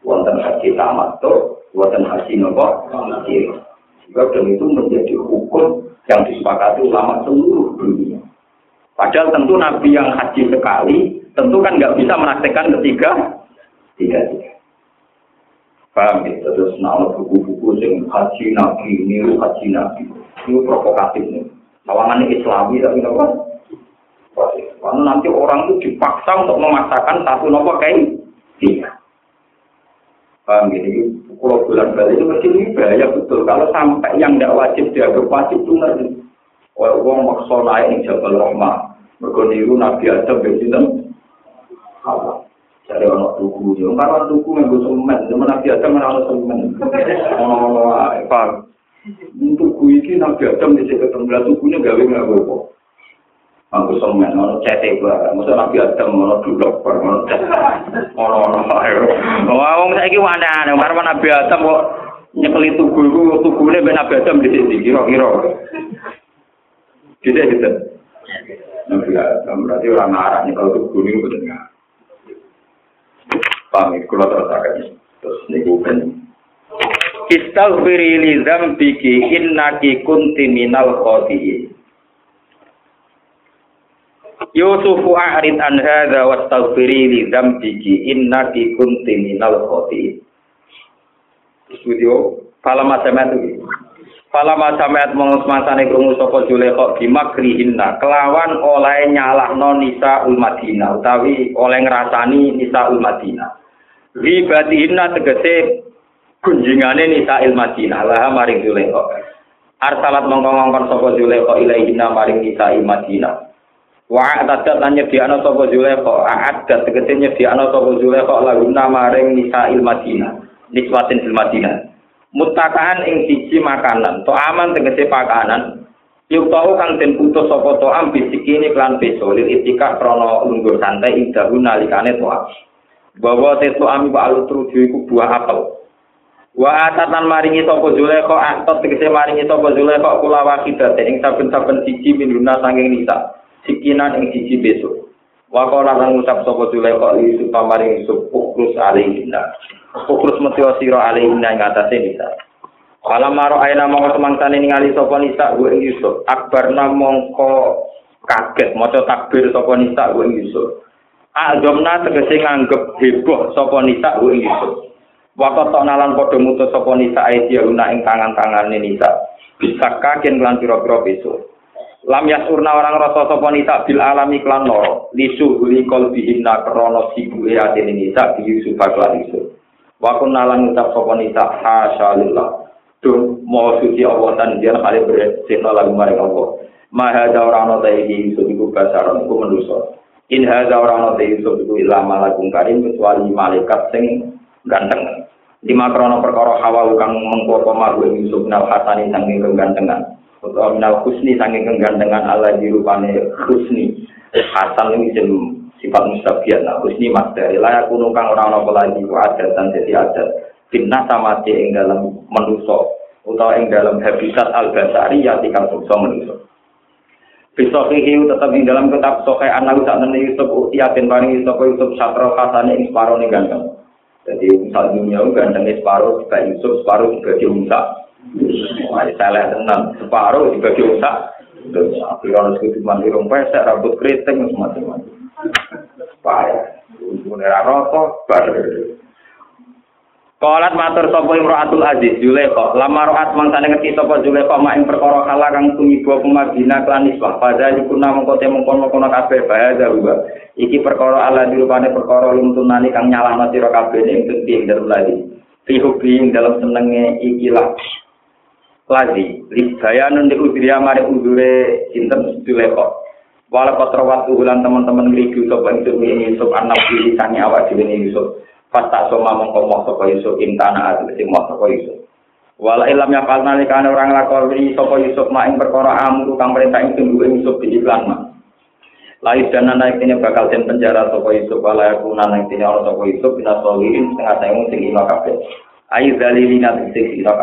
wonten haji tamattu, wonten haji nopo. Sehingga dan itu menjadi hukum yang disepakati ulama seluruh dunia. Padahal tentu Nabi yang haji sekali, tentu kan nggak bisa menaktikan ketiga, tiga tiga. Paham ya? Terus nama buku-buku yang haji Nabi, ini haji Nabi. Ini provokatif nih. Tawangan Islami tapi apa? Karena nanti orang itu dipaksa untuk memaksakan satu nopo kayak. Paham ya? kalau bulan balik itu mesti ini bahaya betul. Kalau sampai yang tidak wajib dianggap wajib itu nanti. Kalau uang maksa naik di Jabal Rahmah, mereka niru Nabi Adam di sini. Jadi orang tuku, yang karena tuku yang gue semen, zaman Nabi Adam mana ada semen. Oh, apa? Tuku ini Nabi Adam sini ketemu, tukunya gawe nggak gue Aku semen, ono cete gua, masa nabi Adam, ono duduk, ono cete, ono ono ayo. Wah, wong mana, nih, karena nabi Adam kok nyekeli tugu itu, tugu ini ben nabi Adam di sini, kira-kira. Tidak gitu. Nabi Adam berarti orang marah nih kalau tugu ini betul nggak? Paham, kalau terus akan terus nih. Istaghfiri li dzambiki innaki kunti minal khati'in. Yusufu a'rid an hadza wastaghfiri li dzambiki innaki kunti minal khati'in. Studio Fala masamat iki. Fala masamat mongos masane krungu sapa Julekha bimakrihinna kelawan oleh nyalahno nisa ul Madinah utawi oleh ngrasani nisa ul Madinah. Ribatihinna tegese kunjingane nisa il Madinah lah maring Julekha. Arsalat mongko ngongkon sapa Zulaikha ilaihina maring nisa Madinah. Wa atadat lan nyediakno sapa Zulaikha, a'adat tegese nyediakno sapa Zulaikha laguna maring nisa Madinah. Niswatin fil Madinah. Mutakaan ing siji makanan, to aman tegese pakanan. Yuk tau kang den putus sapa to am bisikini klan beso lil itika krana lungguh santai ing dalu nalikane to Bahwa tetu ami wa alutru iku buah apel. Wa atatan maringi sapa Zulaikha atot tegese maringi sapa Zulaikha kula wakidate ing saben-saben siji minuna sanging nisa. Sikinan ing siji besok. Wa qala lan ngucap sapa Zulaikha li supamaring sup ukrus alaihinna. Ukrus metya sira alaihinna ing atase nisa. Alam maro aina mongko semangsane ningali sapa nisa gue Yusuf. Akbarna mongko kaget maca takbir sapa nisa gue ing Yusuf. Azomna tegese nganggep heboh sapa nisa gue Yusuf. Waktu tok nalan padha mutus sapa nisa aidya una ing tangan-tangane nisa. Bisa kagen lan pira-pira besok. Lam yasurna orang rasa sapa nisa bil alami klan loro. Lisu huli kolbi inna krono sibuhe atine nisa bi Yusuf lan Yusuf. Waktu nalan ngucap sapa nisa hasyalillah. Duh, mau suci Allah dan dia kali bersihna lagu maring Allah. Maha da ora ana ta iki Yusuf iku basaron iku manusa. In hadza ora ana ta Yusuf iku ila malakun karim kecuali malaikat sing ganteng. Lima krono perkara hawa kang mengkopo mahu Yusuf nal hasani sanging kegantengan. Utawa minal husni sanging kegantengan Allah dirupane husni. Hasan ini jem sifat mustabiat. Nah, husni mas dari layak kuno kang ora ana lagi ku adat dan jadi adat. Fitnah sama ing dalam menuso utawa ing dalam habitat al-basari ya tikang bangsa manusa. Bisohihi tetap ing dalam kitab sokai anak usak nene Yusuf yakin paring Yusuf Yusuf satro kasane ing separo ning ganteng. Jadi misal dunia gantengnya separo juga Yusuf separo juga diungsak. Mari salah tenan, separuh dibagi otak. Tapi kalau sekutu mandi rompai, rambut keriting, semacam itu. Pahit. Ini era rokok, baru. Kolat matur sapa imro'atul aziz, juleko. Lama ro'at mangsane ngerti sapa sopo mak maing perkara kala kalakang tumi buah pemagina klanisbah. Pada yukuna mengkote mengkon mengkona kabe, bahaya juga. Iki perkara ala dirupane perkara luntunani kang nyalah sira kabeh ini yang penting dalam lagi. Tihubi dalam senenge ikilah lagi libayanun di udriya mari udure sinten Zulaikha Walau kotrawat ulan teman-teman ngrigu sapa ing Yusuf anak sange awak dhewe Yusuf Fasta soma mongko moh sapa Yusuf intana ati sing moh sapa Yusuf. Wala ilam ya orang lakoni sapa Yusuf mak ing perkara amru kang perintah ing tunggu Yusuf di iklan mak. Lais dan anak ini bakal den penjara sapa Yusuf wala aku nang ini ora sapa Yusuf bina solihin setengah tahun sing ino kabeh. Ayu dalilina sing ino.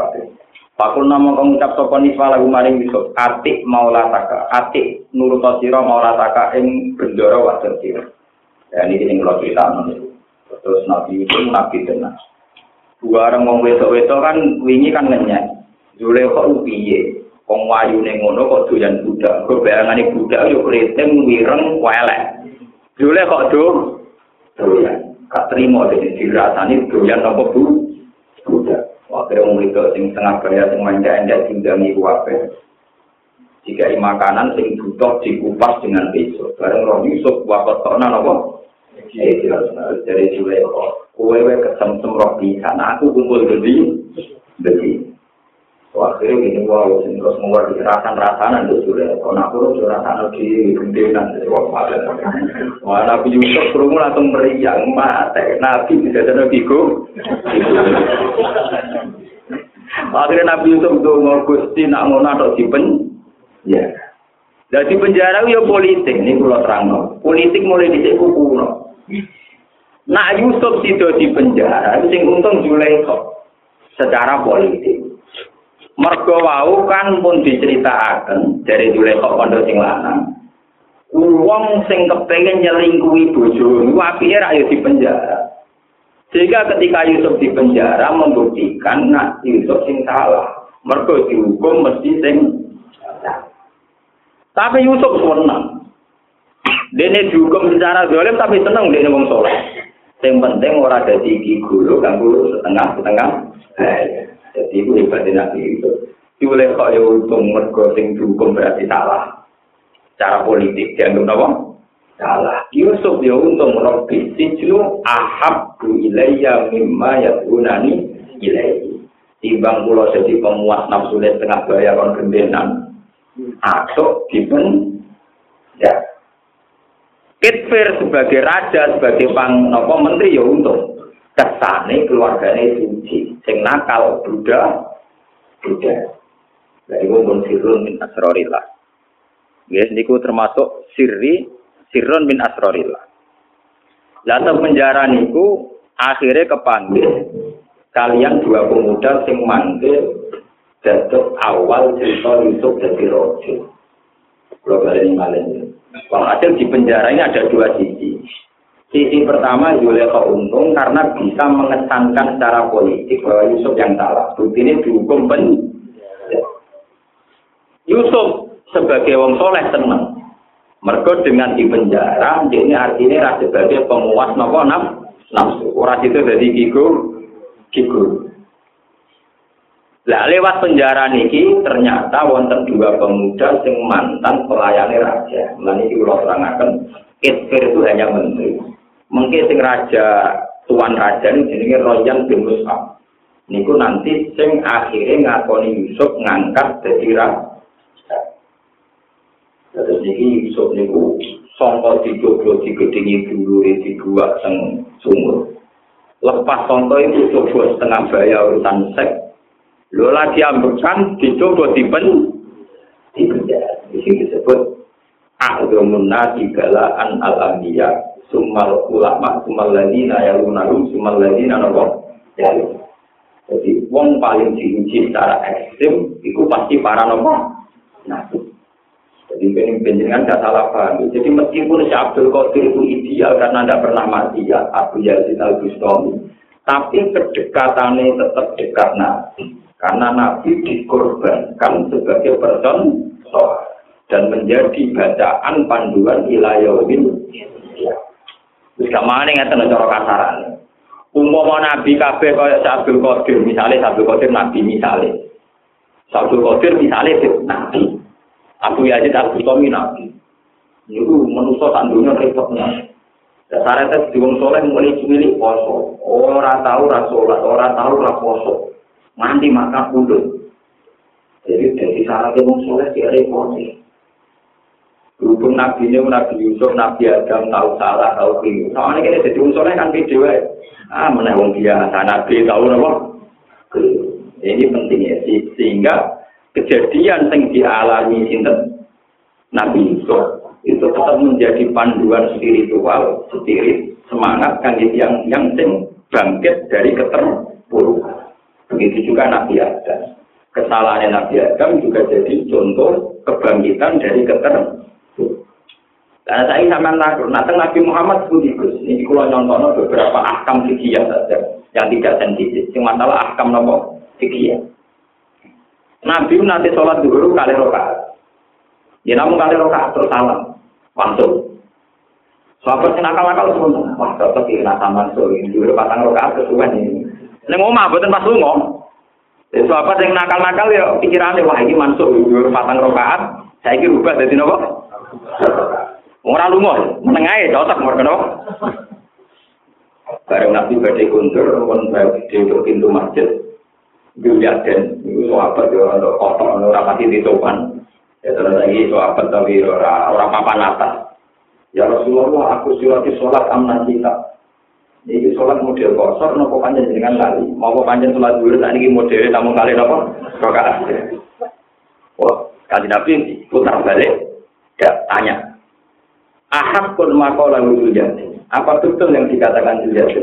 Pakul nama mengucap sapa niswa lagu maring Yusuf atik maulataka atik nurut sira maulataka ing bendoro wajar sira. Ya ini sing kula critakno Terus Nabi itu Nabi tenang. Dua orang mau wetok-wetok kan wingi kan ngenyek. Zule kok piye? Wong wayune ngono kok doyan budak. Kok bayangane budak yo kriting wireng welek. Zule kok do doyan. Gak terima dene dirasani doyan apa bu? Budak. Akhirnya wong itu sing tengah kaya sing manja-manja tindangi kuwape. Jika makanan sing butuh dikupas dengan besok. Bareng roh Yusuf wakot tokna apa? dari Julai kue kue kesemsem roh di sana aku kumpul gede gede akhirnya gini wow terus mengeluarkan kekerasan rasanan tuh Julai kalau aku tuh rasanan di gede nanti wah pada wah nabi Yusuf kerungu langsung meriang mati. Nabi bisa jadi biku akhirnya nabi Yusuf tuh mau gusti nak mau nato dipen ya. Jadi penjara ya politik ini pulau terang politik mulai dicek kuno Nak Yusuf sido di penjara, sing untung Zulaikha. Secara politik. Mergo wau kan pun diceritakan dari Zulaikha pondok sing lanang. Wong sing kepengen nyelingkuhi bojo niku apike ra di penjara. Sehingga ketika Yusuf di penjara membuktikan nak Yusuf sing salah. Mergo dihukum mesti sing Tapi Yusuf senang. Dene dihukum secara zalim tapi seneng dene wong saleh. Sing penting ora dadi iki guru kang guru setengah setengah. Jadi iku ibadah nabi itu. Dioleh kok ya untung mergo sing dihukum berarti salah. Cara politik dianggap apa? Salah. Yusuf ya untung Rabbi sijnu ahabbu ilayya mimma yadunani ilayhi. timbang kula jadi pemuas nafsu setengah bayar kon gendenan atau dipen ya Kitfir sebagai raja, sebagai pang nopo menteri ya untung. Kesane keluarganya suci, sing nakal Buddha, Buddha. Gue pun sirun min asrorillah. Yes, niku termasuk sirri, sirun min asrorillah. Lalu penjara niku akhirnya kepanggil kalian dua pemuda sing manggil awal cerita Yusuf jadi rojo. Kalau kalian ini Walhasil di penjara ini ada dua sisi. Sisi pertama Yuleka untung karena bisa mengesankan secara politik bahwa Yusuf yang salah. Bukti ini dihukum pen. Yusuf sebagai wong soleh seneng. Mereka dengan di penjara, ini artinya sebagai pemuas nopo nafsu. Orang itu jadi gigu, gigu. Lah lewat penjara niki ternyata wonten dua pemuda sing mantan pelayani raja. Lan iki kula terangaken, itu hanya menteri. Mungkin sing raja tuan raja ini jenenge Royan bin Mus'ab. Niku nanti sing akhirnya ngakoni Yusuf ngangkat dadi raja. Terus niki Yusuf niku sangka dicoba digedingi dulu di gua sing sumur. Lepas sangka itu coba setengah bayar urusan seks Lo lagi ambekan dicoba dipen di penjara. Di sini disebut A'zamun nasi galaan al-anbiya Summal ulama, summal ladina yalunarum, summal ladina nopo Jadi, wong paling diuji secara ekstrim, itu pasti para nopo nabi. Jadi, penjenengan tidak salah paham. Jadi, meskipun si Abdul Qadir itu ideal karena tidak pernah mati, ya, Abu Yazid al-Bustami. Tapi kedekatannya tetap dekat nabi. Karena Nabi dikorbankan sebagai person dan menjadi bacaan panduan Wis gak maning ngeten cara kasarane. Umpama nabi kabeh kaya Abdul Qadir, misale Abdul Qadir nabi misale. Abdul Qadir misale nabi. Abu Yazid Abu Tomi nabi. Niku manusa sak donya repotnya. Dasare tes diwong saleh muni cilik poso, ora tau ora salat, ora tau ora poso. Nganti makan kudu. Jadi dari syaratnya mau sholat di. Berhubung Nabi ini, Nabi Yusuf, Nabi Adam, tahu salah, tahu keliru. Soalnya kita jadi unsurnya kan video ya. Ah, mana wong biasa, Nabi tahu apa? Ini pentingnya sih. Sehingga kejadian yang dialami sinten Nabi Yusuf itu tetap menjadi panduan spiritual, spirit, semangat kan yang yang bangkit dari keterpurukan. Begitu juga Nabi Adam. Kesalahan Nabi Adam juga jadi contoh kebangkitan dari keter. Karena saya sama takut, nah Nabi Muhammad itu ini kalau contohnya beberapa ahkam fikih saja yang tidak sensitif. Yang masalah ahkam nopo fikih. Nabi nanti sholat dulu kali rokaat. Ya namun kali rokaat terus salam, langsung. Sahabat yang nakal-nakal semua, wah tetap ini taman sore, dulu patang rokaat kesuwen ini. Neng omah boten pas lunga. Itu apa sing nakal-nakal ya pikirane wah iki masuk dhuwur patang rakaat, saiki rubah dadi napa? Ora lunga, meneng ae cocok mergo? Bareng Nabi badhe kundur kon di pintu masjid. Juliaden, itu sahabat ya untuk kotor, ora pati ditopan. Ya terus lagi sahabat tapi ora ora papan atas. Ya Rasulullah, aku silati sholat amna kita. Ini sholat model kosor, nopo panjang dengan lali. Mau panjang sholat dulu, tadi ini model tamu kali nopo. Rokaat. Wah, kali nabi putar balik, gak tanya. Ahad pun makola jadi. Apa betul yang dikatakan jadi?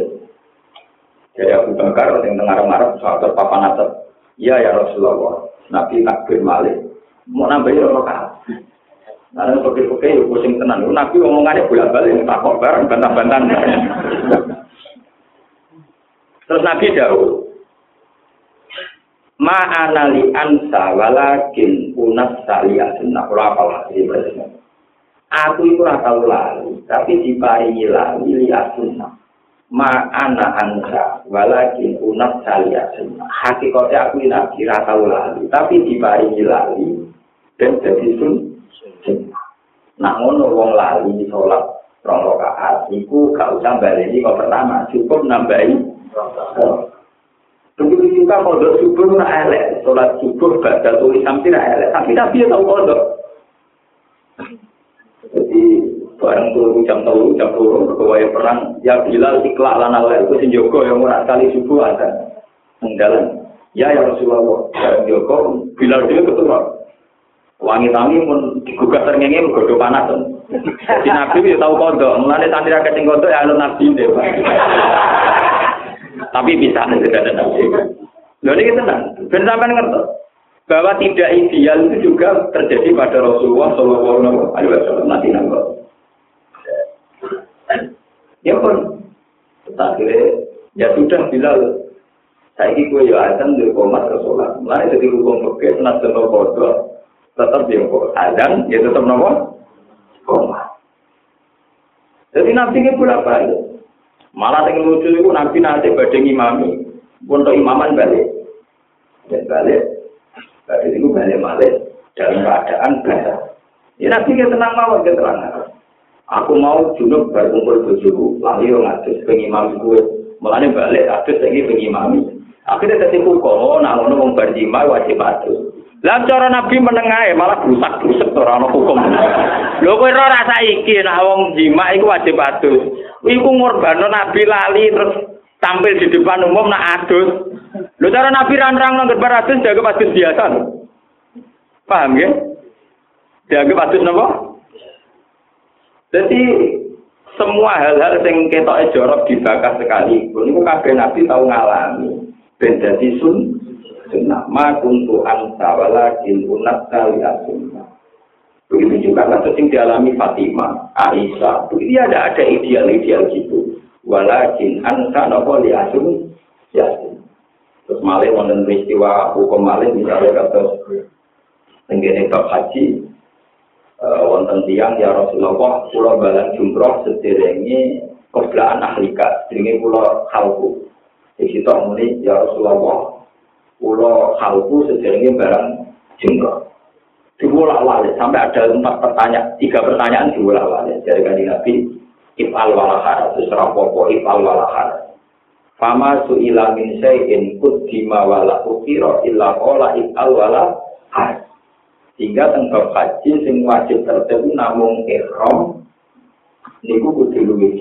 Jadi Abu Bakar yang tengah marah sahabat papan atas. Iya ya Rasulullah. Nabi takbir malik. Mau nambahin rokaat. Karena pakai-pakai pusing tenang. Nabi omongannya bolak balik tak bareng bantah-bantahan. Terus Nabi Daud, Ma'anali ansa walakin unas saliyah sunnah. Kalau apa lagi Aku itu rata lali, tapi diparingi lali lihat sunnah. Ma'ana ansa walakin unas saliyah sunnah. Hakikatnya aku ini nabi rata lali, tapi diparingi lali dan jadi sunnah. Nah, ngono wong lali sholat rong rakaat, iku gak usah balik kok pertama, cukup nambahin Begitu juga kodok subuh nak elek, sholat subuh baca tulis sampai nak elek, tapi nabi ya tahu kodok. Jadi barang tuh jam tahu jam turun berkewaya perang, ya bila ikhlas lana itu senjoko yang murah kali subuh ada mengdalan. Ya ya Rasulullah, ya Joko, bila dia ketua. Wangi tangi pun digugat terngenge menggodok panas. Jadi Nabi ya tahu kodok, mulanya rakyat yang kodok ya alun Nabi deh. tapi bisa juga tenang. Lalu ini tenang. Ben sampean ngerti bahwa tidak ideal itu juga terjadi pada Rasulullah Shallallahu Alaihi Wasallam. Ayo kita nanti nanggur. Ya pun, akhirnya ya sudah bilal. saiki ini gue ya akan di rumah Rasulullah. Mulai dari rumah Mekah, nanti nanggur tetap di rumah. Adan, ya tetap nopo? Koma. Jadi nanti ini pula balik. Malah yang lucu itu nanti nanti badai imami, untuk imaman balik. Dan balik, balik itu balik balik dalam keadaan basah. Ya nanti kita tenang mawar kita tenang. Aku mau junub berkumpul bujuku, lalu yang ngadus pengimam gue. Mulanya balik, adus lagi pengimami. Akhirnya ketipu kok, nah ngono mau berjima wajib adus. Lah cara Nabi menengae malah rusak-rusak ora ana hukum. Lho kowe ora rasa iki nek wong jima iku wajib adus. Iku ngorbano Nabi lali terus tampil di depan umum nak adus. Lho cara Nabi ranrang nang gerbar adus jaga adus biasa. Paham ya? Jaga adus napa? Jadi semua hal-hal yang kita jorok dibakar sekali, ini kabeh Nabi tahu ngalami. Ben dadi sun sunnah. Ma kuntu anta walakin unat kali sunnah. Begitu juga kasus yang dialami Fatimah, Aisyah. Begitu ada ada ideal-ideal gitu. Walakin anta nopo liasun yasin. Terus malih wonten peristiwa hukum malih misalnya kata tenggene bab haji uh, wonten tiang ya Rasulullah kula balan jumroh sederenge keblaan ahlika jenenge kula khalku. Di situ muni ya Rasulullah Pulau halku sejauhnya barang jumroh. Dibolak balik sampai ada empat pertanyaan, tiga pertanyaan dibolak balik dari kanji Nabi. Ifal walahar, terus rapopo ifal walahar. Fama su ila min sayin kuddima wala ukiro illa kola ifal walahar. Sehingga tentang haji sing wajib tertentu namun ikhram niku kudu luwih.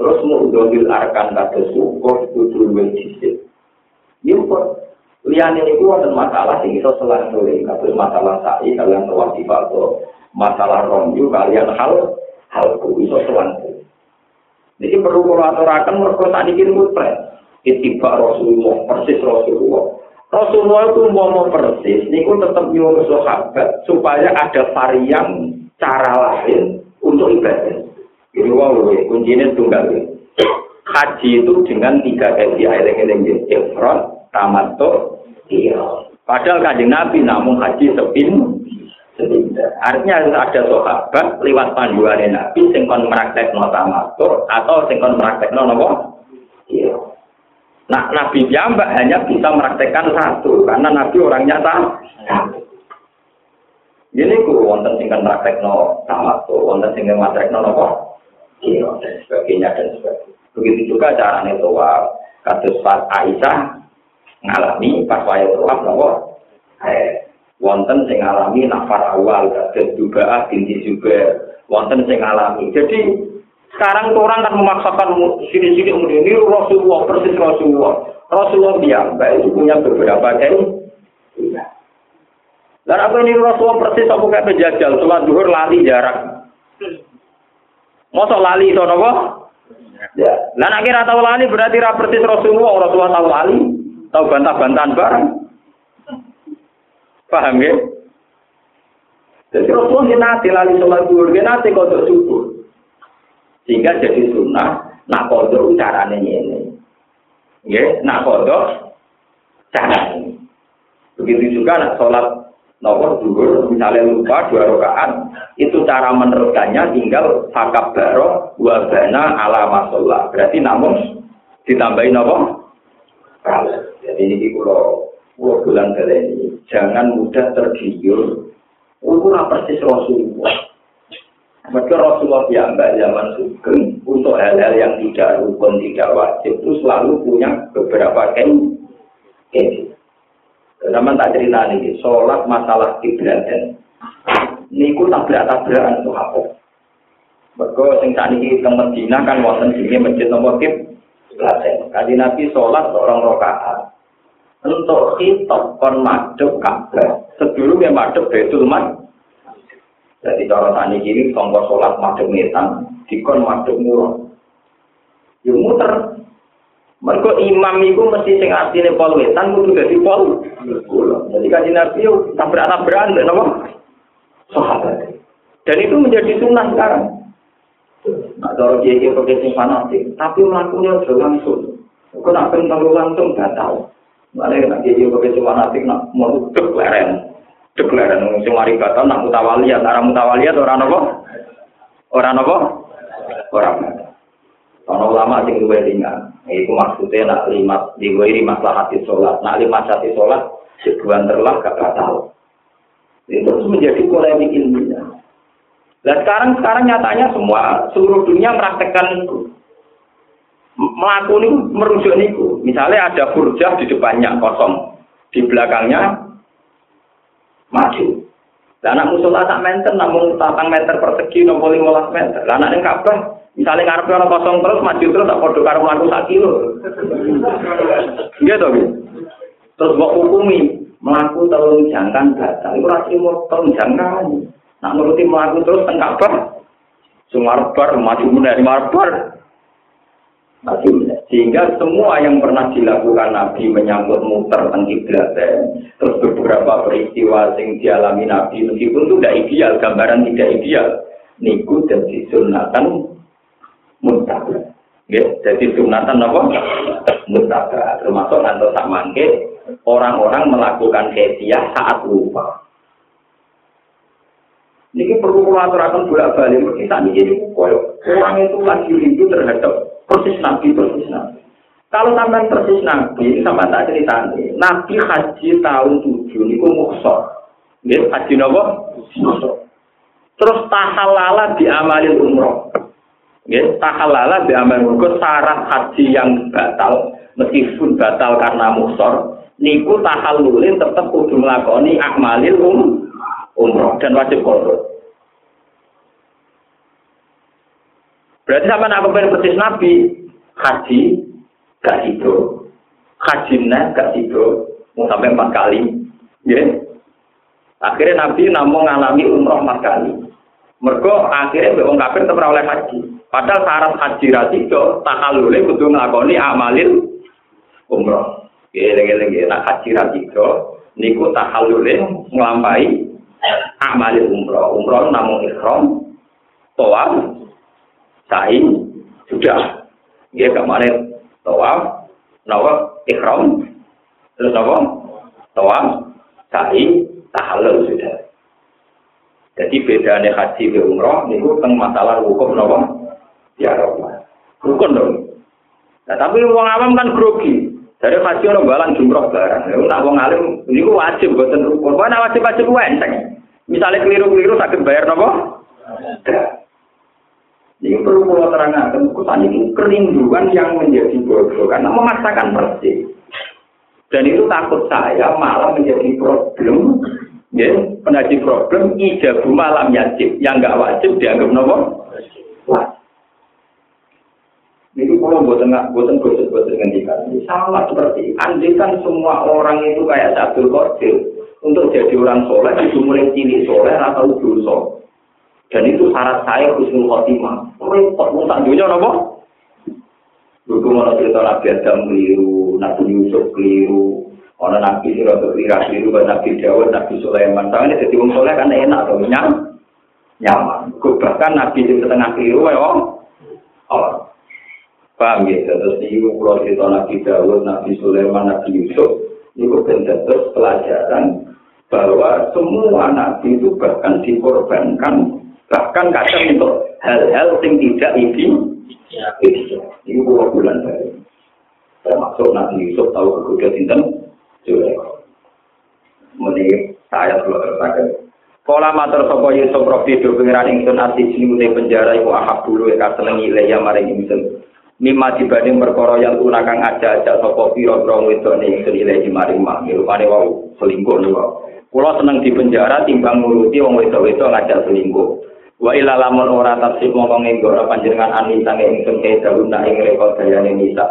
Terus mau dohil arkan kata syukur kudu luwih dhisik. Nyumput. Liane itu ada masalah sing iso selang sore, kados masalah sa'i kalian di fardo, masalah romju kalian hal hal ku iso selang sore. Jadi perlu kalau aturakan mereka tadi kini mutret. Itiba Rasulullah, persis Rasulullah. Rasulullah itu mau persis, ini pun tetap nyuruh sahabat supaya ada varian cara lain untuk ibadah. Jadi wow, kuncinya tunggal. Haji itu dengan tiga yang ini, ifrat, tamato iya. Padahal kanjeng nabi namun haji sepin artinya ada sahabat lewat panduan nabi sing kon no tamato atau sing kon no nopo? Iya. Nah, Nabi Jambak hanya bisa meraktekkan satu, karena Nabi orangnya sama. Ini ku wonten sing kan no sama tuh, wonten sing praktekno nopo, iya dan sebagainya dan sebagainya. Begitu juga caranya tuh, kasus Pak Aisyah ngalami pas waya tawaf nopo? Eh wonten sing ngalami nafar awal kados juga binti juga. Wonten sing ngalami. Jadi sekarang tuh orang kan memaksakan sini-sini kemudian ini Rasulullah persis Rasulullah. Rasulullah dia baik punya beberapa kain dan apa ini Rasulullah persis aku kayak penjajal? Sholat duhur lali jarak Masa lali itu nopo? Ya. Nah, akhirnya tahu lali berarti persis Rasulullah, Rasulullah tahu lali. Tahu bantah-bantahan bareng. Paham ya? Jadi Rasulullah nanti lali sholat duhur, nanti kodok subuh. Sehingga jadi sunnah, nak kodok caranya ini. Ya, nak kodok caranya Begitu juga nak sholat nomor duhur, misalnya lupa dua rakaat, itu cara meneruskannya tinggal fakab baro wabana ala masolah. Berarti namun ditambahin apa? Jadi ini kalau pulau bulan kali ini jangan mudah tergiur. Ukuran persis Rasulullah. Mereka Rasulullah yang mbak zaman sugeng untuk hal-hal yang tidak rukun, tidak wajib itu selalu punya beberapa ken. Ken. Zaman tak cerita nih, sholat masalah kiblat dan niku tabrak-tabrakan apa? Mereka sing ini teng Medina kan wonten sini masjid nomor kiblat. Kaji Nabi sholat seorang rokaat. Untuk khitab kon madhep Ka'bah. Sebelumnya madhep Baitul Maqdis. Jadi cara tani kiri, tonggo sholat madem ngetan, dikon madem murah. Ya muter. Mereka imam itu mesti sing asline pol wetan kudu dadi pol. Jadi kaji nabi yo tabrak tabrakan mbek napa? Sahabat. Dan itu menjadi sunnah sekarang. Nah, cara dia dia pakai fanatik, tapi melakukannya sudah langsung. Kau nak pengen langsung gak tahu. Malah nak dia dia pakai fanatik nak mau dek leren. Deklarasi wong sing mari batal nak mutawaliyat, ora mutawaliyat ora napa? Ora napa? Ora. Ana ulama sing luwih ringan. Iku maksudnya nak lima diwiri maslahat sholat. Nak lima hati sholat sebulan terlah gak batal. Itu terus menjadi polemik ilmiah. Dan sekarang sekarang nyatanya semua seluruh dunia merasakan. Melakukan itu merujuk itu. Misalnya ada burjah di depannya kosong, di belakangnya maju. Lah anak musola tak menten namun tatang meter persegi nopo 15 meter. Lah anak Ka'bah misalnya ngarep ana kosong terus maju terus tak padha karo mlaku sak kilo. Iya to, Terus mbok hukumi mlaku telung jangkan batal. Iku ora trimo telung jangkan. Nak nuruti mlaku terus teng Ka'bah. Sumarbar maju meneh marbar. Sehingga semua yang pernah dilakukan Nabi menyambut muter kiblat terus beberapa peristiwa yang dialami Nabi meskipun itu tidak ideal, gambaran tidak ideal, niku jadi sunatan mutabak. Ya, jadi sunatan apa? Mutabak. Termasuk nanti sama orang-orang melakukan hadiah saat lupa. Ini perlu aturakan bolak balik. Kita ini orang itu lagi rindu terhadap persis nabi persis nabi kalau sampai persis nabi sama tak cerita nabi haji tahun tujuh ini muksor Nggih, haji nopo? Terus tahalala di amalin umroh. Nggih, tahalala di amalin umroh syarat haji yang batal meskipun batal karena muksor niku tahallulin tetap kudu nglakoni amalil um, umroh dan wajib kodok. Berarti sama nak kepengen persis Nabi, haji gak itu, haji gak itu, mau sampai empat kali, ya. Akhirnya Nabi namun ngalami umroh empat kali. Mereka akhirnya wong kafir tetap oleh haji. Padahal syarat haji tak tahalule kudu nglakoni amalil umroh. Geleng-geleng nak haji ratido niku tahalule nglampahi amalil umroh. Umroh namun ikhram, tawaf, sa'i sudah. Ya kemarin tawaf nawaf ikhram terus apa? Tawaf sa'i tahallul sudah. Jadi bedanya haji ke umroh itu tentang masalah hukum apa? Ya rukun dong. Nah tapi orang awam kan grogi dari haji orang balang jumroh barang. Ya nak wong alim ini wajib buatan rukun mana wajib wajib enteng. Misalnya keliru-keliru sakit bayar apa ini perlu pulau terangkan, kesan itu kerinduan yang menjadi bodoh. Karena memaksakan persis. Dan itu takut saya malah menjadi problem, ya, menjadi problem ijabu malam yajib. Yang nggak wajib dianggap nopo. Ini kalau buatan nggak buatan gosip buatan ngendikan sama seperti andikan semua orang itu kayak satu Qadir untuk jadi orang soleh itu mulai cilik soleh atau dosa dan itu syarat saya husnul khotimah. Repot mau tak dunia nopo? Dulu mau cerita Nabi Adam keliru, Nabi Yusuf keliru, Ono Nabi Sirot keliru, keliru, Nabi Dawud, Nabi Sulaiman. Tangan jadi wong soleh kan enak atau nyaman. Nyaman. Bahkan Nabi di setengah keliru, ya Oh. Paham ya? Terus ini kalau cerita Nabi Dawud, Nabi Sulaiman, Nabi Yusuf, ini terus pelajaran bahwa semua nabi itu bahkan dikorbankan Bahkan kadang untuk hal-hal yang tidak ini, ini dua bulan dari. Termasuk Nabi Yusuf tahu kegoda sinten, Zulaikha. Mending saya kalau terpakai Kala matur sapa Yusuf Rabbi do pengiran ingsun ati sing penjara iku ahab dulu ya kasenengi ya maring ingsun. Mima dibanding perkara yang tuna kang aja-aja sapa pira-pira wedok ning ingsun ilahi maring mak. Rupane wau selingkuh niku. Kula seneng di penjara timbang nuruti wong wedok-wedok ngajak selingkuh. Wa ila lamun ora tasib mongko nggora panjenengan ani sange ingsun kae daluna ing rekod dayane nisa.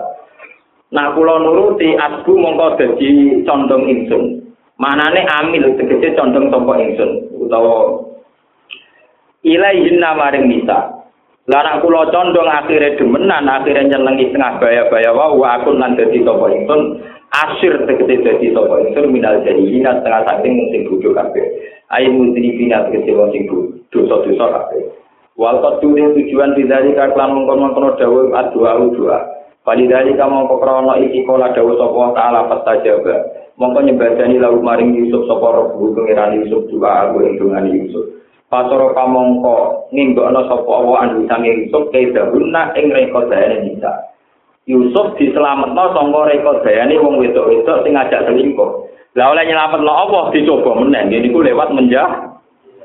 Nah kula nuruti asbu mongko dadi condong ingsun. Manane amil tegese condong sapa ingsun utawa ilaihin maring nisa. Nek kula condong akhire demenan, akhire nyenengi tengah baya-baya wae aku lan dadi sapa ingsun asir tegese dadi sapa ingsun minal jahilina setengah saking sing bodho kabeh. Ayo mutri bina tegese wong sing dosa-dosa kabeh. Wal qadure tujuan bidari kaklan mengkon-mengkon dawuh adua doa. Palidari kamu krono iki kala dawuh sapa taala fastajaba. mongko nyebadani lalu maring Yusuf sapa robu pengiran Yusuf juga aku ing dengan Yusuf Pasoro pamongko nginggokno sapa Allah anu sange Yusuf kae dahuna ing rekodane bisa Yusuf diselametno sangka rekodane wong wedok-wedok sing ngajak selingkuh. Lah oleh nyelametno Allah dicoba meneh. Niku lewat menjah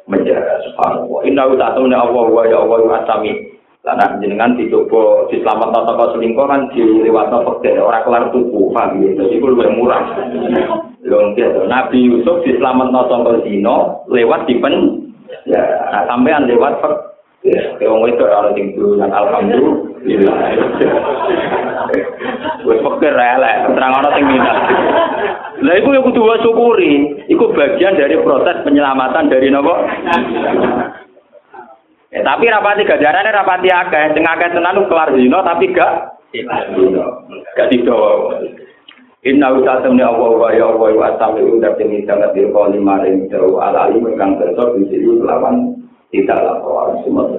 menjah. Subhanallah. Inna ta'ala Allah wa ya Allah asami Karena jenengan dicoba diselamat toko selingkuh kan dilewat fakir orang kelar tuku paham ya jadi itu lebih murah. Lho Nabi Yusuf diselamat toko zino lewat dipen ya nah, sampean lewat fakir ya. Wong itu ora sing dan alhamdulillah. Wis fakir elek terang ana sing minat. Lah iku yang kudu syukuri, iku bagian dari proses penyelamatan dari nopo? Ya, tapi rapati gajarane rapati akeh, sing akeh tenan kelar dino tapi gak gak dido. Inna usatamni Allah wa ya Allah wa asami udah ini sangat dirko lima ring jauh ala alim kang tersor di sini lawan tidak lapor semua.